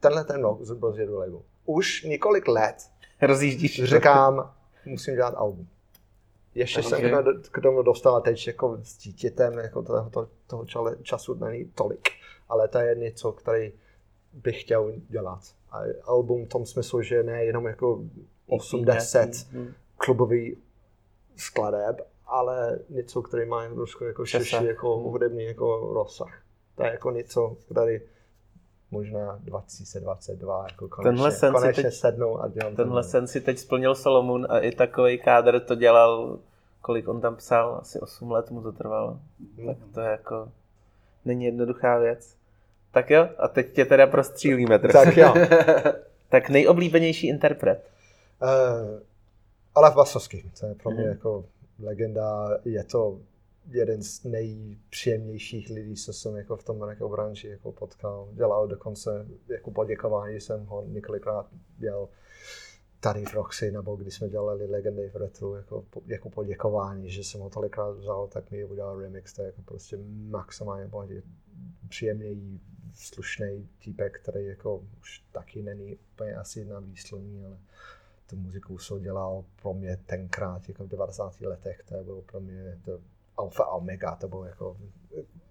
tenhle ten rok zjedu label. Už několik let Rozjíždíš. Říkám, musím dělat album. Ještě okay. jsem k tomu dostal teď jako s dítětem, jako toho, toho, toho času není tolik, ale to je něco, který bych chtěl dělat. A album v tom smyslu, že ne jenom jako 8-10 Hmm. klubový skladeb, ale něco, který má trošku jako širší jako Hmm. hudební jako rozsah. To je jako něco, tady možná 2022 jako konečně, Tenhle sen si konečně teď- sednu a dělám Tenhle to. sen si teď splnil Solomon a i takový kádr to dělal, kolik on tam psal, asi 8 let mu to trvalo. Tak to je jako, není jednoduchá věc. Tak jo, a teď tě teda prostřílíme trochu. Tak jo. tak nejoblíbenější interpret. Uh, Alef Basovský, to je pro mě Mhm. jako legenda, je to jeden z nejpříjemnějších lidí, co jsem jako v tom jako branži jako potkal. Dělal dokonce jako poděkování, jsem ho několikrát dělal tady v Roxy, nebo když jsme dělali Legendy v Retro, jako, jako poděkování, že jsem ho tolikrát vzal, tak mi udělal remix, to je jako prostě maximálně pohodě, příjemný, slušný týpek, který jako už taky není úplně asi na výsluní, ale tu muziku, co dělal pro mě tenkrát, jako v 90. letech, to bylo pro mě to alfa a omega, to bylo jako,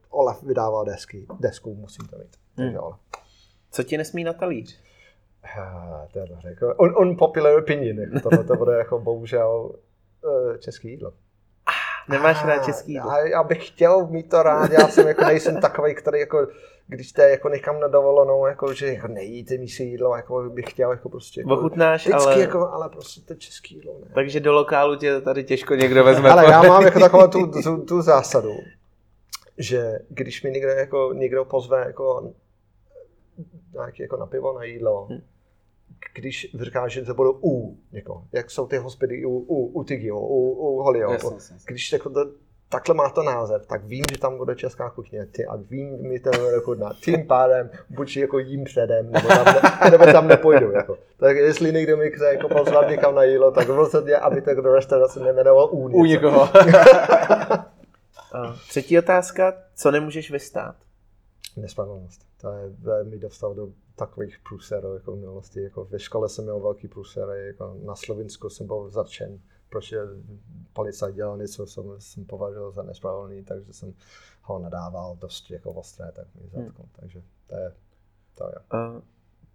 Olaf vydával desky, desku musím to mít. Takže Hmm. Olaf. Co ti nesmí na talíř? Ah, to je dobře, jako un, unpopular opinion, jako tohle to bude jako bohužel uh, český jídlo. Nemáš rád český jídlo? Já, já bych chtěl mít to rád, já jsem jako nejsem takový, který jako, když jste jako někam na dovolenou, jako, že jako nejíte místní jídlo, jako bych chtěl jako prostě jako, Ochutnáš, vždycky ale... jako, ale prostě to český jídlo ne. Takže do lokálu tě tady těžko někdo vezme. Ale já mám jako takovou tu, tu, tu zásadu, že když mi někdo, jako, někdo pozve jako, nějaký, jako na pivo, na jídlo, Hm. Když říká, že to bude u někoho, jak jsou ty hospody u, u, u Tigio, u, u Holio, Jasně, jasně, jasně. když jako to, takhle má to název, tak vím, že tam bude česká kuchyně ty, a vím, že mi to bude chutnat. Tím pádem buď jako jím předem, nebo tam, ne, nebo tam nepojdu. Jako. Tak jestli někdo mi chce jako pozvat někam na jídlo, tak rozhodně, aby to do restaurace nejmenoval U. U někoho. A třetí otázka, co nemůžeš vystát? Nespravedlnost. To je, to je mi dostal do takových průserů jako v minulosti. Jako ve škole jsem měl velký průsery, jako na Slovinsku jsem byl zatčen, protože policajt dělal něco, co jsem, jsem považoval za nespravedlný, takže jsem ho nadával dost jako ostré, tak mi zatkl. Takže to je, to je. A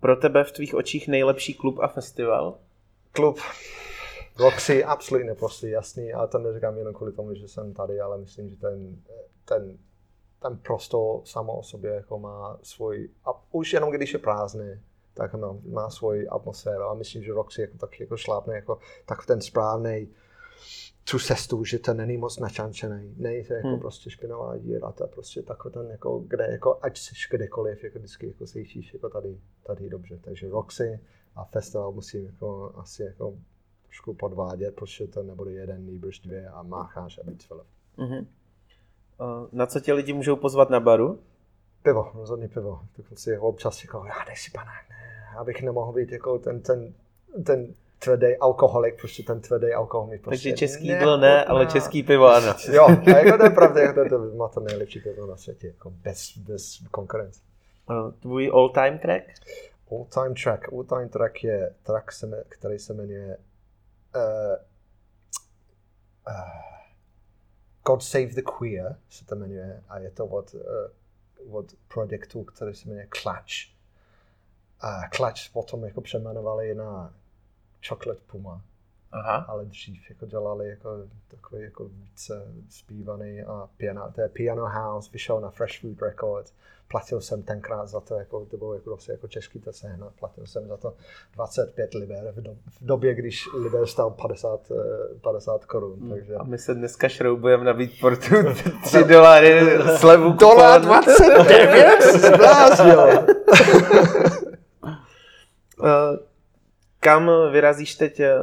pro tebe v tvých očích nejlepší klub a festival? Klub Roxy absolutně neprostý, jasný, ale to neříkám jenom kvůli tomu, že jsem tady, ale myslím, že ten, ten, ten prostor samo o sobě jako má svůj, a už jenom když je prázdný, tak má, má svoji atmosféru a myslím, že Roxy jako tak jako šlápne jako tak ten správný tu cestu, že to není moc načančený, není to jako Hmm. prostě špinavá díra, to je prostě takový ten jako, kde jako, ať jsi kdekoliv, jako vždycky jako se cítíš jako tady, tady dobře, takže Roxy a festival musím jako asi jako trošku podvádět, protože to nebude jeden, nýbrž dvě a mácháš a víc Filip. Mhm. Na co tě lidi můžou pozvat na baru? Pivo, rozhodně pivo. Dokonce jako občas jako, já dej si panák, ne, abych nemohl být jako ten, ten, ten tvrdý alkoholik, prostě ten tvrdý alkohol mi prostě Takže český nechutná. jídlo ne, ale český pivo ano. Jo, a jako to je pravda, jako to, to má to nejlepší pivo na světě, jako bez, bez konkurence. Tvůj all time track? All time track, all time track je track, který se jmenuje uh, uh, God Save the Queer, se to jmenuje, a je to od, uh, od projektu, který se jmenuje Clutch. A Clutch potom jako přeměnovali na Chocolate Puma, Aha. ale dřív jako dělali jako takový jako více zpívaný a piano, to je Piano House, vyšel na Fresh Food Records, platil jsem tenkrát za to, jako, to bylo jako, jako český to sehnat, platil jsem za to 25 liber v, do, v době, když liber stál 50, eh, 50 korun, Hmm. takže... A my se dneska šroubujeme na Beatportu 3 dolary slevu Dolar kupon. 29? Zbláznil! Eh, Kam vyrazíš teď eh,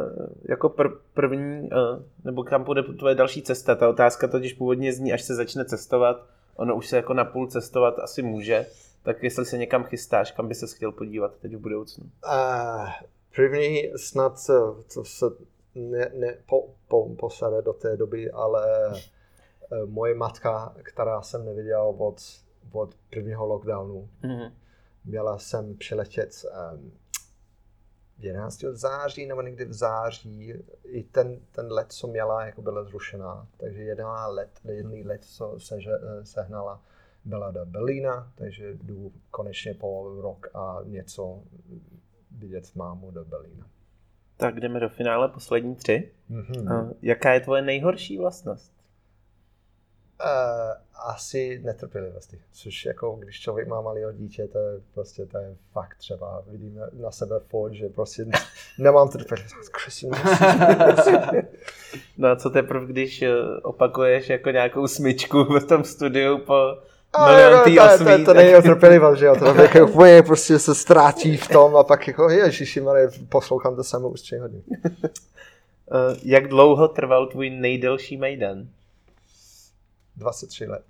jako pr- první, eh, nebo kam bude tvoje další cesta? Ta otázka totiž původně zní, až se začne cestovat. Ono už se jako na půl cestovat asi může. Tak jestli se někam chystáš, kam by se chtěl podívat teď v budoucnu? Uh, první snad eh, co se ne, ne, po, po, posade do té doby, ale moje matka, která jsem neviděl od, od prvního lockdownu, Mhm. měla jsem přiletět um, 11. září nebo někdy v září. I ten, ten let, co měla, jako byla zrušená. Takže jedna let, jedný let, co se, sehnala, byla do Berlína, takže jdu konečně po rok a něco vidět mámu do Berlína. Tak jdeme do finále, poslední tři. Mm-hmm. A jaká je tvoje nejhorší vlastnost? Uh, asi netrpělivosti, což jako když člověk má malého dítě, to je prostě to je fakt třeba, vidíme na sebe furt, že prostě nemám trpělivost. Křesím, No a co teprve, když eh, opakuješ jako nějakou smyčku v tom studiu po miliontý to, osmý, to, to, to není trpělivost, že jo, to jako úplně prostě se ztrácí v tom a pak jako ježiši, poslouchám to samé už tři hodiny. Eh, Jak dlouho trval tvůj nejdelší mejdan? 23 let.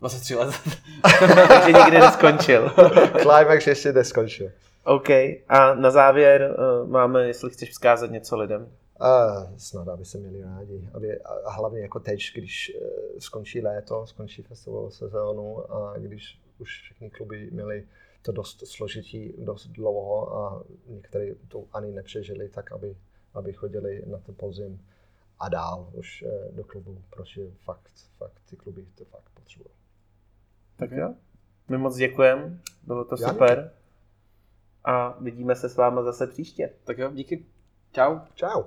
23 let. Takže nikdy neskončil. Climax ještě neskončil. OK. A na závěr eh, máme, jestli chceš vzkázat něco lidem. A snad, aby se měli rádi. Aby, a hlavně jako teď, když eh, skončí léto, skončí festival sezónu a když už všechny kluby měli to dost složitý, dost dlouho a někteří to ani nepřežili, tak aby, aby chodili na to podzim a dál už eh, do klubu, protože fakt, fakt ty kluby to fakt potřebují. Tak jo. My moc děkujeme, bylo to Já super. A vidíme se s váma zase příště. tak jo, díky. Čau. Čau.